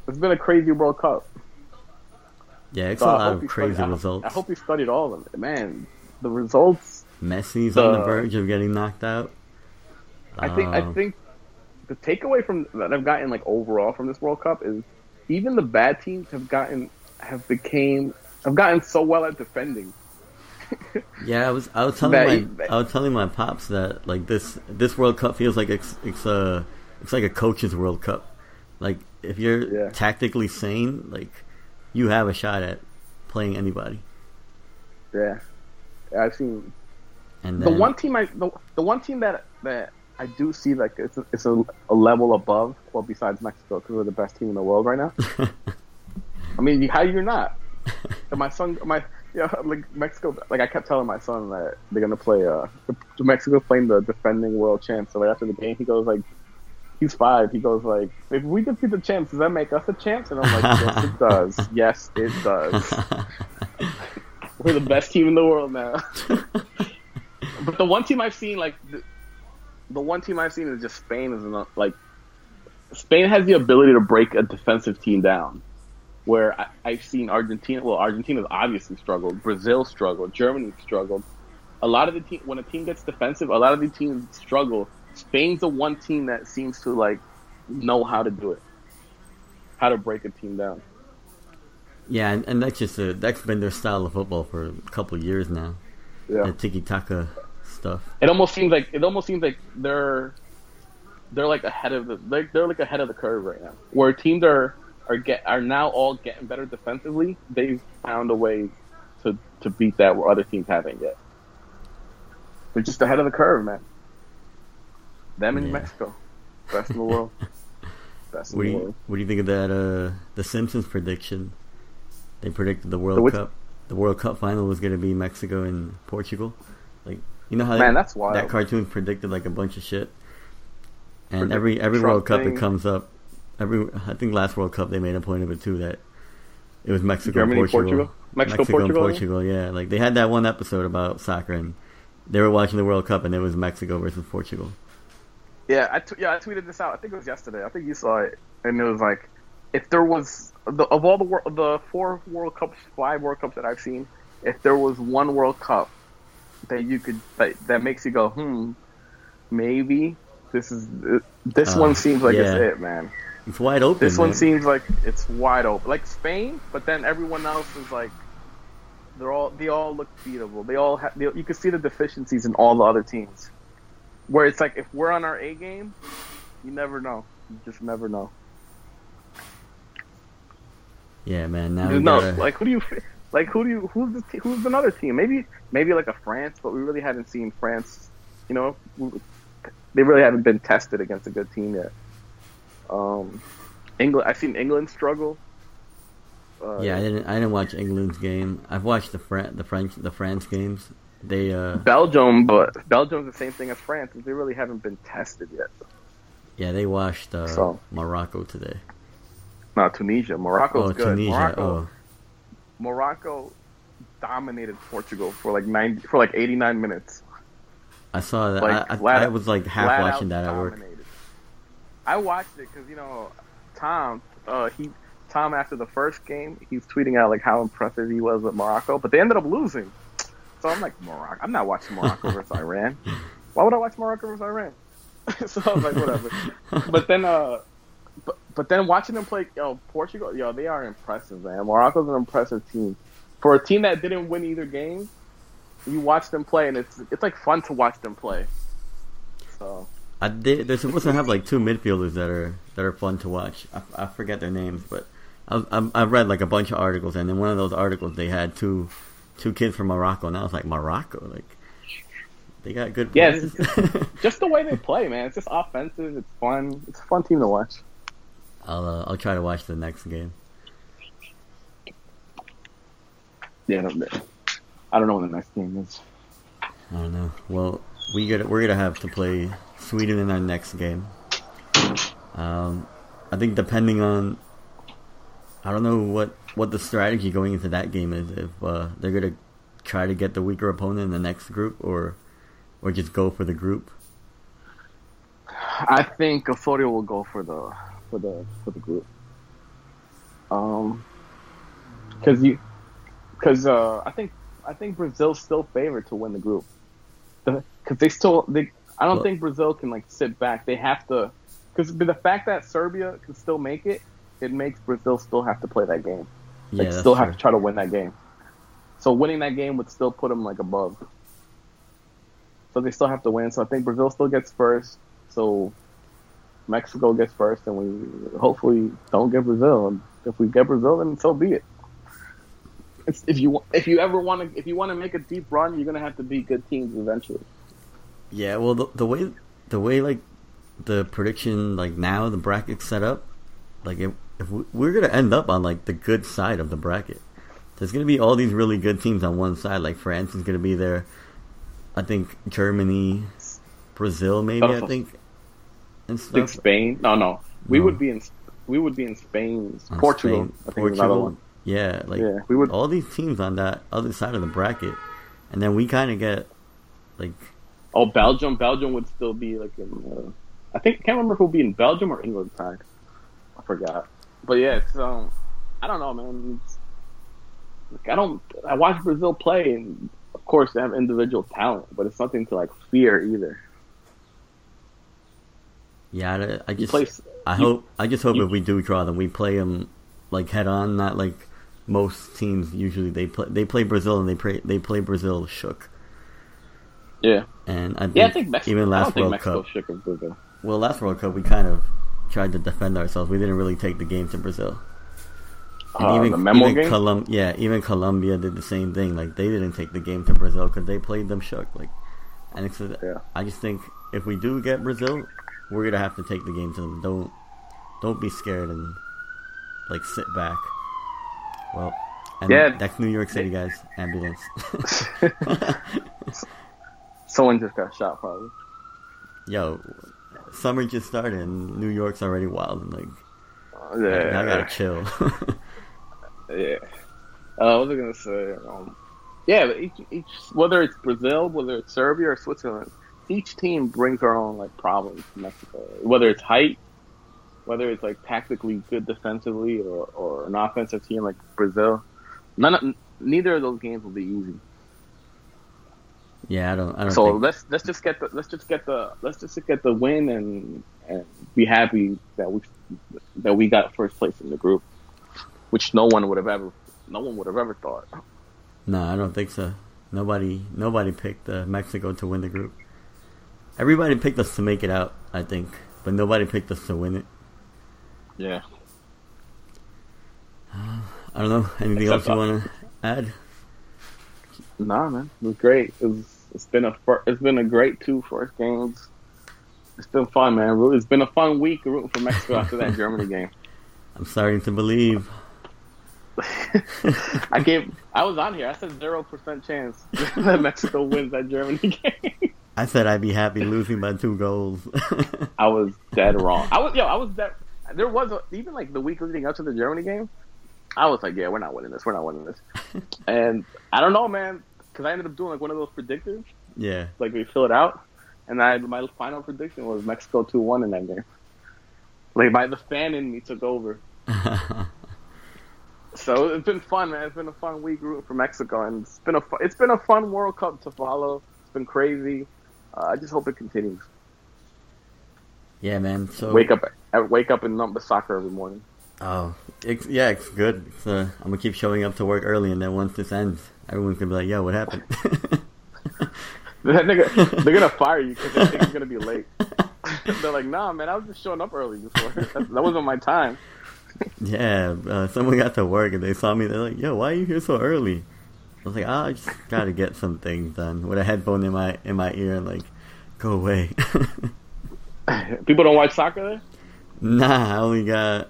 It's been a crazy World Cup. Yeah, it's So a I lot of crazy studied- I- results. I hope he studied all of them. Man, the results. Messi's the- on the verge of getting knocked out. I think. I Um, think the takeaway from that I've gotten like overall from this World Cup is even the bad teams have gotten have became have gotten so well at defending. Yeah, I was I was telling my I was telling my pops that like this this World Cup feels like it's it's a it's like a coach's World Cup. Like if you're Yeah. tactically sane, like you have a shot at playing anybody. Yeah, I've seen And the one team I the, the one team that that I do see like it's a, it's a, a level above well besides Mexico because we're the best team in the world right now. I mean, how you're not? And my son, my yeah, like Mexico. Like I kept telling my son that they're gonna play. Uh, Mexico playing the defending world champs. So like after the game, he goes like, he's five. He goes like, if we defeat the champs, does that make us a champs? And I'm like, yes, it does. Yes, it does. We're the best team in the world now. But the one team I've seen, like, the, the one team I've seen is just Spain. Is not like Spain has the ability to break a defensive team down. Where I, I've seen Argentina, well, Argentina's obviously struggled. Brazil struggled. Germany struggled. A lot of the team, when a team gets defensive, a lot of the teams struggle. Spain's the one team that seems to like know how to do it, how to break a team down. yeah, and, and that's just a, that's been their style of football for a couple of years now. Yeah. Tiki taka stuff. it almost seems like it almost seems like they're they're like ahead of the they're, they're like ahead of the curve right now. Where teams are are get are now all getting better defensively. They've found a way to to beat that where other teams haven't yet. They're just ahead of the curve, man. Them in Yeah. Mexico, best in the world. Best in What do the you world. what do you think of that? Uh, the Simpsons prediction. They predicted the World Cup. The World Cup final was going to be Mexico and Portugal. You know how Man, they- that's wild. that cartoon predicted like a bunch of shit. And Predict every every Trump World Cup thing. it comes up. Every I think last World Cup they made a point of it too that it was Mexico Germany, and Portugal. Portugal? Mexico, and Portugal? Portugal, yeah. Like they had that one episode about soccer and they were watching the World Cup and it was Mexico versus Portugal. Yeah, I t- yeah I tweeted this out. I think it was yesterday. I think you saw it, and it was like, if there was the, of all the wor- the four World Cups, five World Cups that I've seen, if there was one World Cup that you could that, that makes you go, hmm, maybe this is this Uh, one seems like yeah. it's it, man. It's wide open. This one seems like it's wide open, like Spain, but then everyone else is like. They're all they all look beatable. They all have you can see the deficiencies in all the other teams. Where it's like if we're on our A game, you never know. You just never know. Yeah, man. Now know, gotta, like who do you like? Who do you who's the te- who's another team? Maybe maybe like a France, but we really haven't seen France. You know, they really haven't been tested against a good team yet. Um, England. I've seen England struggle. Uh, Yeah, I didn't. I didn't watch England's game. I've watched the Fran- the French, the France games. They, uh, Belgium, but Belgium's the same thing as France. They really haven't been tested yet. yeah, they washed uh, So. Morocco today. No, Tunisia. Morocco's oh, good. Tunisia. Morocco, Oh, Morocco dominated Portugal for like ninety for like eighty nine minutes. I saw that. Like, I, I, flat- I was like half watching that at work. I watched it because you know Tom. Uh, he Tom after the first game, he's tweeting out like how impressive he was with Morocco, but they ended up losing. So I'm like Morocco. I'm not watching Morocco versus Iran. Why would I watch Morocco versus Iran? so I was like, whatever. But then, uh, but, but then watching them play, yo, Portugal, yo, they are impressive, man. Morocco's an impressive team. For a team that didn't win either game, you watch them play, and it's it's like fun to watch them play. So I did, they're supposed to have like two midfielders that are that are fun to watch. I, I forget their names, but I, I, I read like a bunch of articles, and in one of those articles they had two two kids from Morocco, and I was like, Morocco, like they got good Yeah, players. just the way they play, man. It's just offensive. It's fun. It's a fun team to watch. I'll uh, I'll try to watch the next game. Yeah, I don't, I don't know when the next game is. I don't know. Well, we get we're gonna have to play Sweden in our next game. Um, I think depending on, I don't know what what the strategy going into that game is. If uh, they're gonna try to get the weaker opponent in the next group, or or just go for the group. I think Osorio will go for the for the for the group. Um, because you, because uh, I think I think Brazil's still favored to win the group. Because they still they I don't think Brazil can like sit back. They have to because the fact that Serbia can still make it, it makes Brazil still have to play that game. Yeah, Like that's still have to try to win that game. So winning that game would still put them like above. So they still have to win. So I think Brazil still gets first. So Mexico gets first, and we hopefully don't get Brazil. And if we get Brazil, then so be it. It's, if you if you ever want to if you want to make a deep run, you're gonna have to beat good teams eventually. Yeah, well, the, the way the way like the prediction like now the bracket set up, like if, if we, we're gonna end up on like the good side of the bracket, there's gonna be all these really good teams on one side. Like France is gonna be there. I think Germany, Brazil, maybe Oh. I think stuff. Spain. No, no, we No. would be in we would be in Spain, On Portugal. Spain, I think one. Yeah, like Yeah, we would. all these teams on that other side of the bracket, and then we kind of get like Oh, Belgium. Belgium would still be like in. Uh, I think I can't remember if it would be in Belgium or England side. I forgot. But yeah, it's um, I don't know, man. Like, I don't. I watch Brazil play, and of course they have individual talent, but it's nothing to like fear either. Yeah. I, I just play, I you- hope I just hope you- if we do draw them, we play them like head on, not like most teams usually they play. They play Brazil and they play they play Brazil shook. yeah, And I think, yeah. I think Mexico. even last World Mexico Cup, shook in Brazil. well, last World Cup we kind of tried to defend ourselves. We didn't really take the game to Brazil. Uh, even even game. Colum- yeah, even Colombia did the same thing. Like they didn't take the game to Brazil because they played them shook. Like, and it's Yeah. I just think if we do get Brazil, we're gonna have to take the game to them. Don't don't be scared and like sit back. Well, and Yeah. that's New York City, guys. Ambulance. Someone just got shot, probably. Yo, summer just started and New York's already wild and like Uh, yeah, I gotta chill. Yeah. Uh, what was gonna say? Um, yeah, but each, each whether it's Brazil, whether it's Serbia or Switzerland, each team brings their own like problems to Mexico. Whether it's height, whether it's like tactically good defensively, or, or an offensive team like Brazil, none of, neither of those games will be easy. yeah, I don't. I don't. So think, let's let's just get the let's just get the let's just get the win and and be happy that we that we got first place in the group, which no one would have ever no one would have ever thought. No, I don't think so. Nobody, nobody picked uh, Mexico to win the group. Everybody picked us to make it out, I think, but nobody picked us to win it. Yeah. I don't know. Anything Except else you want to add? Nah, man, it was great. It was. It's been a. fir- It's been a great two first games. It's been fun, man. It's been a fun week rooting for Mexico after that Germany game. I'm starting to believe. I gave. I was on here. I said zero percent chance that Mexico wins that Germany game. I said I'd be happy losing by two goals. I was dead wrong. I was. Yo, I was dead. There was a, even like the week leading up to the Germany game. I was like, yeah, we're not winning this. We're not winning this. and I don't know, man, because I ended up doing like one of those predictors. yeah, like we fill it out, and I my final prediction was Mexico two one in that game. Like my the fan in me took over. So it's been fun, man. It's been a fun week rooting for Mexico, and it's been a it's been a fun World Cup to follow. It's been crazy. Uh, I just hope it continues. yeah, man. So Wake up, wake up and number soccer every morning. Oh, it's, yeah, it's good. It's, uh, I'm gonna keep showing up to work early, and then once this ends, everyone's gonna be like, "Yo, what happened?" That nigga, they're gonna fire you because they think you're gonna be late. they're like, Nah, man, I was just showing up early before. That, that wasn't my time. Yeah, uh, someone got to work and they saw me. They're like, "Yo, why are you here so early?" I was like, "Ah, I just gotta get some things done." With a headphone in my in my ear, and like, go away. People don't watch soccer there. nah, I only got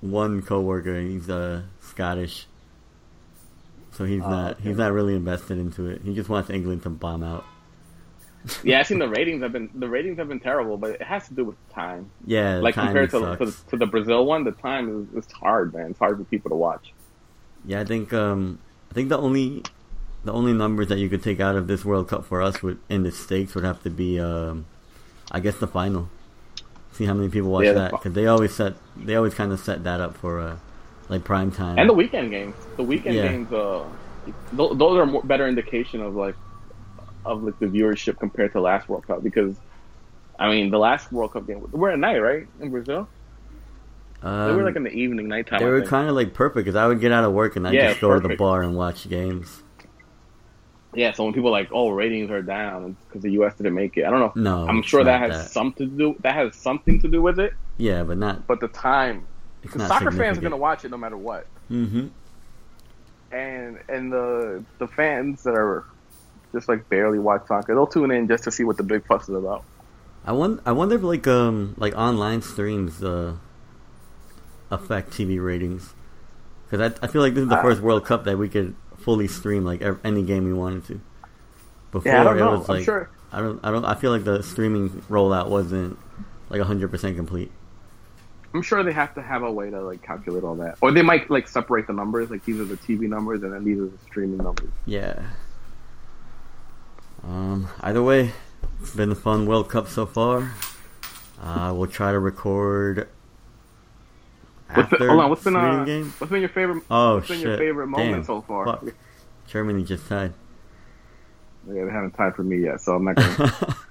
one coworker. He's uh, Scottish, so he's Oh, not okay. he's not really invested into it. He just wants England to bomb out. Yeah, I've seen the ratings have been the ratings have been terrible, but it has to do with time. Yeah, like time compared to, to to the Brazil one, the time is it's hard, man. It's hard for people to watch. Yeah, I think um, I think the only the only numbers that you could take out of this World Cup for us would in the stakes would have to be, um, I guess, the final. See how many people watch Yeah, that because they always set they always kind of set that up for uh, like prime time. And the weekend games, the weekend Yeah. games, uh, th- those are more, better indication of like of like the viewership compared to last World Cup because. I mean, the last World Cup game, we're at night, right? In Brazil? um, they were like in the evening, nighttime. they were kind of like perfect because I would get out of work and I Yeah, just go to the bar and watch games. Yeah, so when people are like, oh, ratings are down because the U.S. didn't make it, I don't know. No, I'm sure that has that. something to do. That has something to do with it. Yeah, but not. But the time, because soccer fans are going to watch it no matter what, Mm-hmm. and and the the fans that are just like barely watch soccer, they'll tune in just to see what the big fuss is about. I wonder. I wonder if like um like online streams uh affect TV ratings because I I feel like this is the Uh, first World Cup that we could fully stream like ev- any game we wanted to. Before Yeah, I don't it know. was I'm like sure. I don't I don't I feel like the streaming rollout wasn't like hundred percent complete. I'm sure they have to have a way to like calculate all that, or they might like separate the numbers. Like these are the TV numbers, and then these are the streaming numbers. Yeah. Um. Either way, it's been a fun World Cup so far. Uh, we'll try to record. What's been, hold on, what's been uh, game. what's been your favorite? Oh what's been shit! your favorite moment Damn. so far? Fuck. Germany just tied. Yeah, they haven't tied for me yet, so I'm not gonna.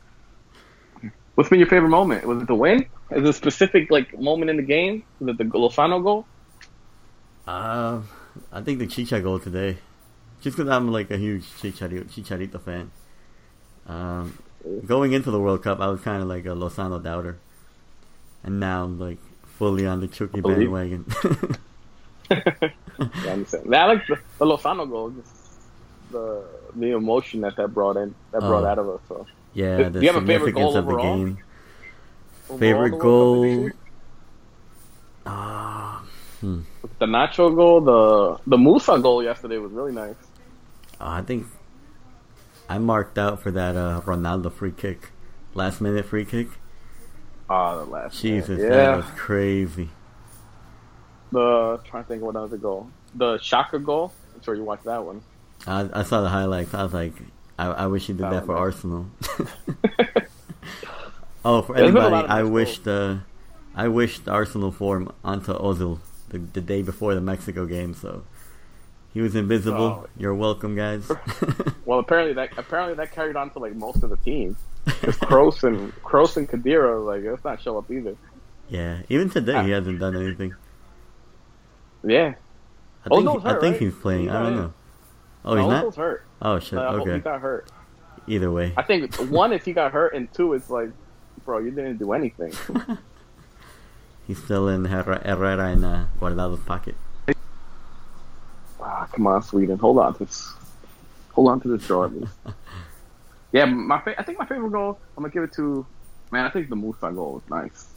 What's been your favorite moment? Was it the win? Is it a specific like moment in the game? Was it the Lozano goal? uh, I think the Chicha goal today, just because I'm like a huge Chicharito, Chicharito fan. Um, going into the World Cup, I was kind of like a Lozano doubter, and now I'm like fully on the Chucky bandwagon. Yeah, I like the, the Lozano goal, just the the emotion that that brought in, that brought Oh. out of us. So. yeah, Do the you have a favorite significance goal of the game. Overall, Favorite the goal. Ah, The Nacho goal, the the Musa goal yesterday was really nice. I think I marked out for that uh, Ronaldo free kick, last minute free kick. Ah, the last. Jesus, yeah. that was crazy. The trying to think of what other goal. The Xhaka goal. I'm sure you watched that one. I, I saw the highlights. I was like, I, I wish he did Oh, that for man. Arsenal. oh, for There's been a anybody, I wish the, uh, I wished Arsenal form onto Ozil the, the day before the Mexico game. So he was invisible. Oh. You're welcome, guys. Well, apparently that apparently that carried on to like most of the team. Because Kroos and Kroos and Khedira like let's not show up either. yeah, even today Ah. he hasn't done anything. Yeah. I think Ozil's I hurt, think right? he's playing. He's I don't in. know. Oh, he's not. hurt. Oh shit. Uh, He got hurt. Either way, I think one is he got hurt, and two is like, bro, you didn't do anything. he's still in Herrera, Herrera in uh, Guardado's pocket. Ah, come on, Sweden, hold on to this. Hold on to this draw at least. yeah, my fa- I think my favorite goal. I'm gonna give it to. Man, I think the Musa goal was nice.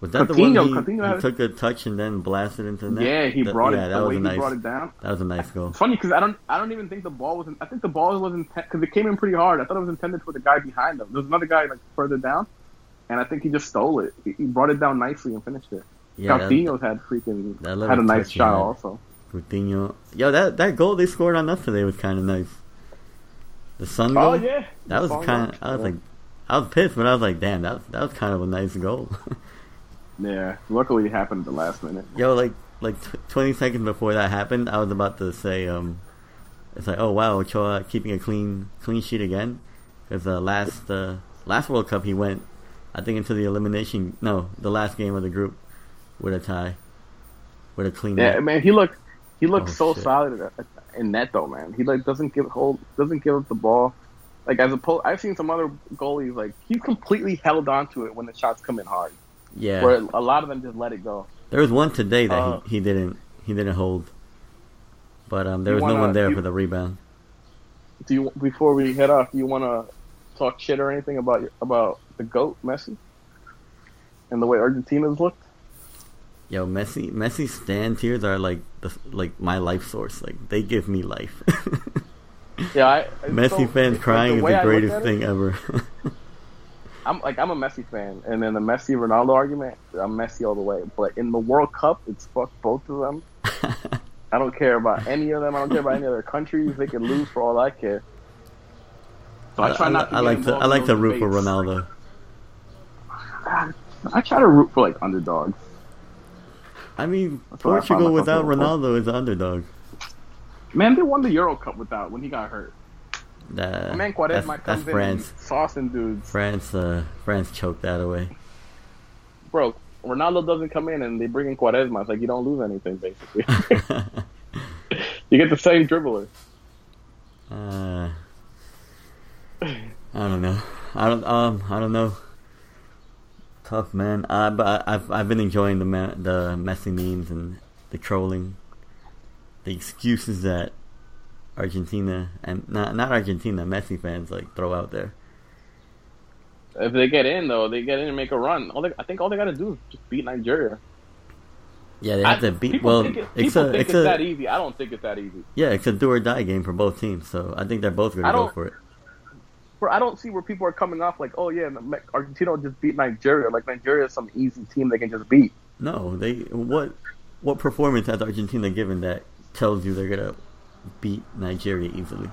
Was that the one he, Coutinho he took a touch and then blasted into the net? Yeah, he That- brought yeah, it that the was a nice. brought it down. That was a nice goal. It's funny because I don't I don't even think the ball was. In, I think the ball was intended because it came in pretty hard. I thought it was intended for the guy behind him. There was another guy like further down, and I think he just stole it. He, he brought it down nicely and finished it. Yeah, that, Coutinho had freaking had a nice shot also. Coutinho. Yo, that that goal they scored on us today was kind of nice. The Son goal. Oh yeah, That was kind of. I was Yeah. like, I was pissed, but I was like, damn, that was, that was kind of a nice goal. Yeah, luckily it happened at the last minute. Yo, like like t- twenty seconds before that happened, I was about to say, um, it's like, oh wow, Ochoa keeping a clean clean sheet again, because uh, last uh, last World Cup he went, I think into the elimination, no, the last game of the group, with a tie, with a clean. Yeah, net. man, he looked he looked Oh, so shit. solid at- in net though, man. He like doesn't give hold doesn't give up the ball. Like as opposed, I've seen some other goalies like he's completely held on to it when the shots come in hard. yeah. Where a lot of them just let it go. There was one today that Uh, he, he didn't he didn't hold, but um, there was no wanna- one there you- for the rebound. Do you before we head off? Do you want to talk shit or anything about your, about the goat Messi and the way Argentina's looked? Yo, Messi, Messi stand tears are like the like my life source. Like they give me life. Yeah, I, Messi so, fans crying the is the greatest at it, thing ever. I'm like I'm a Messi fan, and then the Messi Ronaldo argument, I'm Messi all the way. But in the World Cup, it's fuck both of them. I don't care about any of them. I don't care about any other countries. They can lose for all I care. So I try not. To I get like to I like to those root for debates. Ronaldo. I try to root for like underdogs. I mean, That's what I Portugal without rooting for. Ronaldo is the underdog. Man, they won the Euro Cup without when he got hurt. That, Man, that's, Quaresma that's comes in France. and saucing dudes. France, uh, France choked that away. Bro, Ronaldo doesn't come in and they bring in Quaresma. It's like you don't lose anything basically. you get the same dribbler. uh, I don't know. I don't. Um, I don't know. Tough man. Uh, but I, I've I've been enjoying the ma- the Messi memes and the trolling, the excuses that Argentina and not not Argentina Messi fans like throw out there. If they get in though, they get in and make a run. All they, I think all they got to do is just beat Nigeria. Yeah, they have I- to beat. Well, it, it's people a think it's it's, that easy. I don't think it's that easy. yeah, it's a do or die game for both teams. So I think they're both going to go for it. Bro, I don't see where people are coming off like, oh yeah, Argentina just beat Nigeria. Like Nigeria is some easy team they can just beat. No, they what what performance has Argentina given that tells you they're gonna beat Nigeria easily?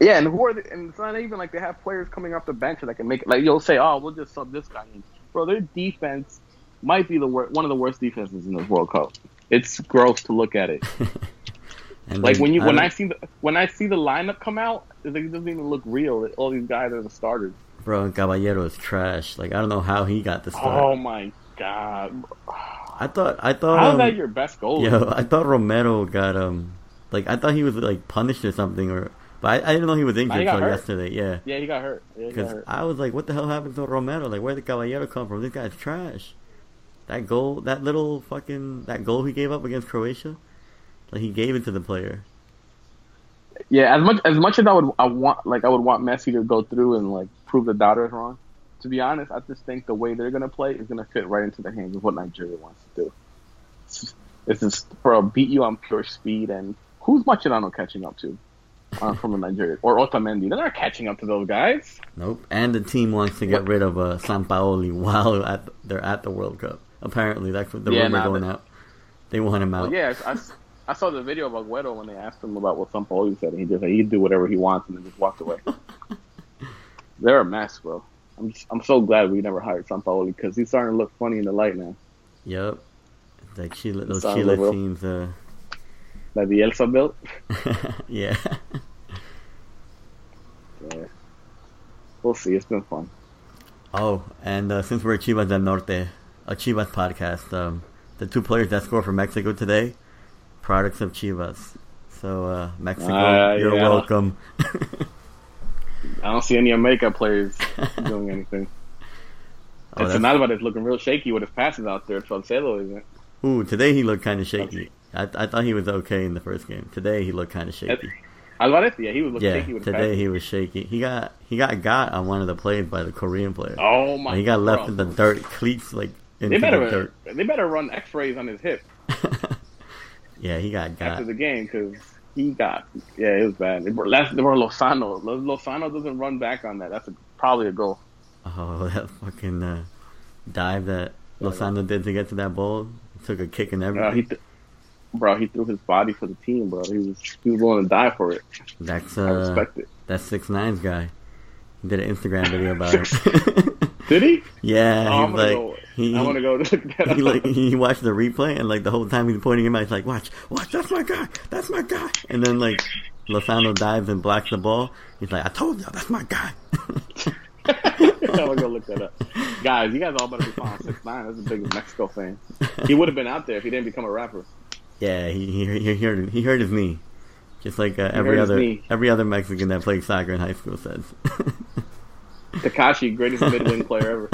Yeah, and who are they? And it's not even like they have players coming off the bench that can make it. Like you'll say, oh, we'll just sub this guy in. Bro, their defense might be the wor- one of the worst defenses in this World Cup. It's gross to look at it. And Like when you when don't- I see the when I see the lineup come out, it doesn't even look real. All these guys are the starters. bro Caballero is trash. Like I don't know how he got the start. Oh my god! I thought I thought How is um, that your best goal? yo I thought Romero got um like I thought he was like punished or something or but I, I didn't know he was injured until hurt. yesterday. Yeah. Yeah, he got hurt. Yeah, Because hurt. I was like, what the hell happened to Romero? Like, where did Caballero come from? This guy's trash. That goal, that little fucking, that goal he gave up against Croatia, like he gave it to the player. Yeah, as much as much as I would I want like I would want Messi to go through and like prove the doubters wrong. To be honest, I just think the way they're gonna play is gonna fit right into the hands of what Nigeria wants to do. It's just, it's just bro, beat you on pure speed and who's Mascherano catching up to uh, from the Nigeria or Otamendi? They're not catching up to those guys. Nope. And the team wants to get rid of uh, Sampaoli while at they're at the World Cup. Apparently, that's what the Yeah, rumor nah, going but- out. They want him out. Well, yeah, I, I saw the video of Aguero when they asked him about what Sampaoli said, and he just said he'd do whatever he wants and then just walked away. They're a mess, bro. I'm just, I'm so glad we never hired Sampaoli because he's starting to look funny in the light now. Yep. Like Chile, those Chile teams. Uh, That Bielsa built. yeah. Yeah. We'll see. It's been fun. Oh, and uh, since we're Chivas del Norte, a Chivas podcast, um, the two players that scored for Mexico today, products of Chivas. So uh, Mexico, Ah, you're yeah. welcome. I don't see any Jamaica players doing anything. Oh, and that's- Alvarez looking real shaky with his passes out there. Chancelo isn't. Ooh, today he looked kind of shaky. I, I thought he was okay in the first game. Today he looked kind of shaky. Alvarez, yeah, he was looking Yeah, shaky with today passes. he was shaky. He got he got got on one of the plays by the Korean player. Oh my! he got left bro. in the dirt, cleats like in the better dirt. they better run X-rays on his hip yeah, he got after got. the game because he got yeah it was bad. That's, they were Lozano. Lo- Lozano doesn't run back on that. That's a, probably a goal. Oh, that fucking uh, dive that Lozano did to get to that ball. Took a kick and Uh, everything. he th- bro, he threw his body for the team, bro. He was he was willing to die for it. That's I uh, respect it. that's six nines guy. He did an Instagram video about it. Did he? yeah, Oh, I'm like go. He, I want to go look that he like he watched the replay and like the whole time he's pointing him out, he's like, "Watch, watch, that's my guy, that's my guy." And then like Lozano dives and blocks the ball. He's like, "I told you, that's my guy." I'm gonna go look that up. Guys, you guys all better be following six nine. That's the biggest Mexico fan. He would have been out there if he didn't become a rapper. yeah, he he he heard he hurt his knee, just like uh, every other every other Mexican that played soccer in high school says. Tekashi, greatest mid wing player ever.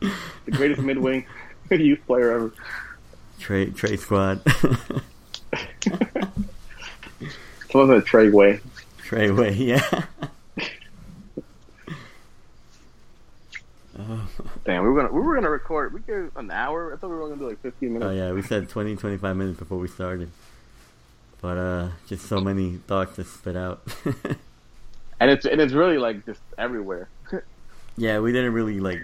The greatest mid wing youth player ever. Trey trade squad. Someone's a Trey Way. Trey Way, yeah. Oh, Damn, we were gonna we were gonna record. We did an hour. I thought we were gonna do like 15 minutes. Oh yeah, we said 20, 25 minutes before we started. But uh, just so many thoughts to spit out. And it's and it's really like just everywhere. yeah, we didn't really like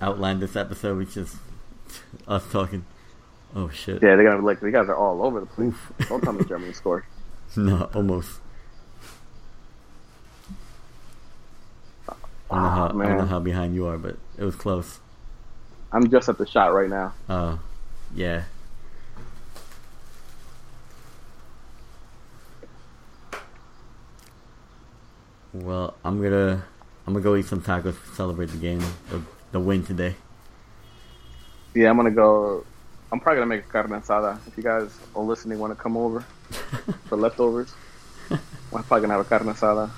outline this episode. We just us talking. Oh shit. Yeah, they're gonna be like, you guys are all over the place. Don't tell me Germany scored. No, almost. I don't know how Ah, I don't know how behind you are, but it was close. I'm just at the shot right now. Oh, yeah. Well, I'm gonna I'm gonna go eat some tacos to celebrate the game, the, the win today. Yeah, I'm gonna go. I'm probably gonna make a carne asada. If you guys are listening, want to come over for leftovers, I'm probably gonna have a carne asada.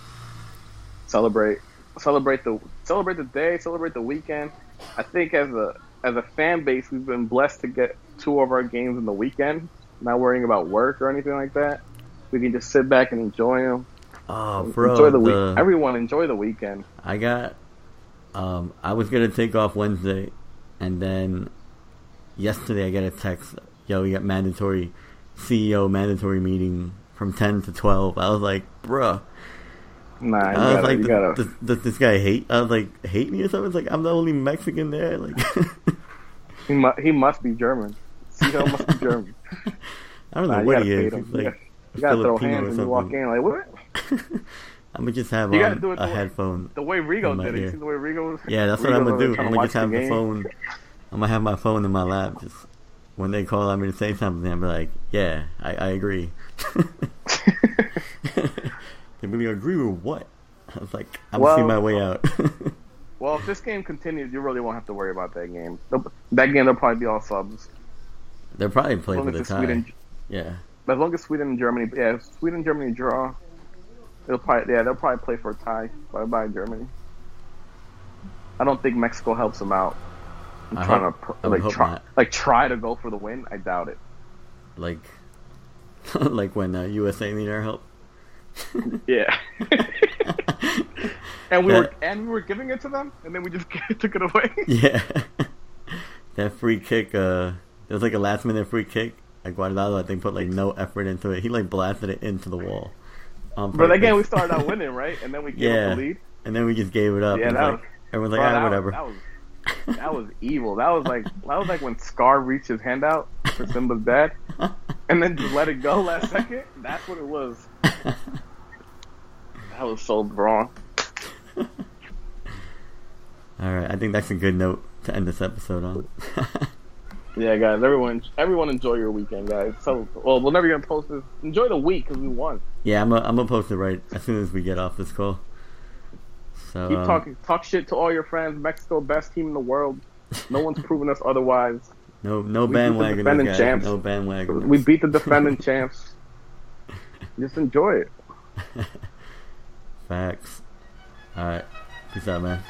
Celebrate, celebrate the celebrate the day, celebrate the weekend. I think as a as a fan base, we've been blessed to get two of our games in the weekend, not worrying about work or anything like that. We can just sit back and enjoy them. Oh, bro, enjoy the, the- week. Everyone enjoy the weekend. I got um I was gonna take off Wednesday and then yesterday I got a text, yo, we got mandatory CEO mandatory meeting from ten to twelve. I was like, bruh. Nah, I was gotta, like, you does, gotta. does, does this guy hate? I was like, hate me or something? It's like I'm the only Mexican there. Like, He, mu- he must be German. CEO must be German. I don't know Nah, what he is. He's like You gotta throw hands when you walk in. Like what? I'm gonna just have You um, gotta do it a the way- headphone. The way Rigo did it. See the way Rigo? Yeah, that's what I'm gonna do. I'm gonna just have the game. phone. I'm gonna have my phone in my lap. Just when they call on me to say something, I'm like, yeah, I, I agree. they really agree with what? I was like, I'm Well- seeing my way out. Well, if this game continues, you really won't have to worry about that game. That game, they'll probably be all subs. They'll probably play for the time. Sweden, Yeah. as long as Sweden and Germany, yeah, Sweden and Germany draw, they'll probably, yeah, they'll probably play for a tie. Bye bye Germany. I don't think Mexico helps them out. I'm I trying hope- to I pr- would like try, not. like try to go for the win. I doubt it. Like, like when uh, USA need our help. Yeah. and we That- were and we were giving it to them, and then we just took it away. Yeah. that free kick, uh, it was like a last minute free kick. Like Guardado, I think, put like no effort into it. He like blasted it into the wall. On But again, we started out winning, right? And then we gave Yeah. up the lead. and then we just gave it up. Yeah, was that like, was- everyone's like, ah, that, whatever. That was that was evil. That was like that was like when Scar reached his hand out for Simba's dad, and then just let it go last second. That's what it was. That was so wrong. All right, I think that's a good note to end this episode on. Yeah, guys, everyone, everyone, enjoy your weekend, guys. So, well, we're never gonna post this. Enjoy the week because we won. yeah, I'm gonna I'm gonna post it right as soon as we get off this call. So Keep um, talking, talk shit to all your friends. Mexico, best team in the world. No one's proven us otherwise. no no we beat the bandwagon, defending guys. champs. No bandwagon. We beat the defending champs. Just enjoy it. Facts. All right, peace out, man.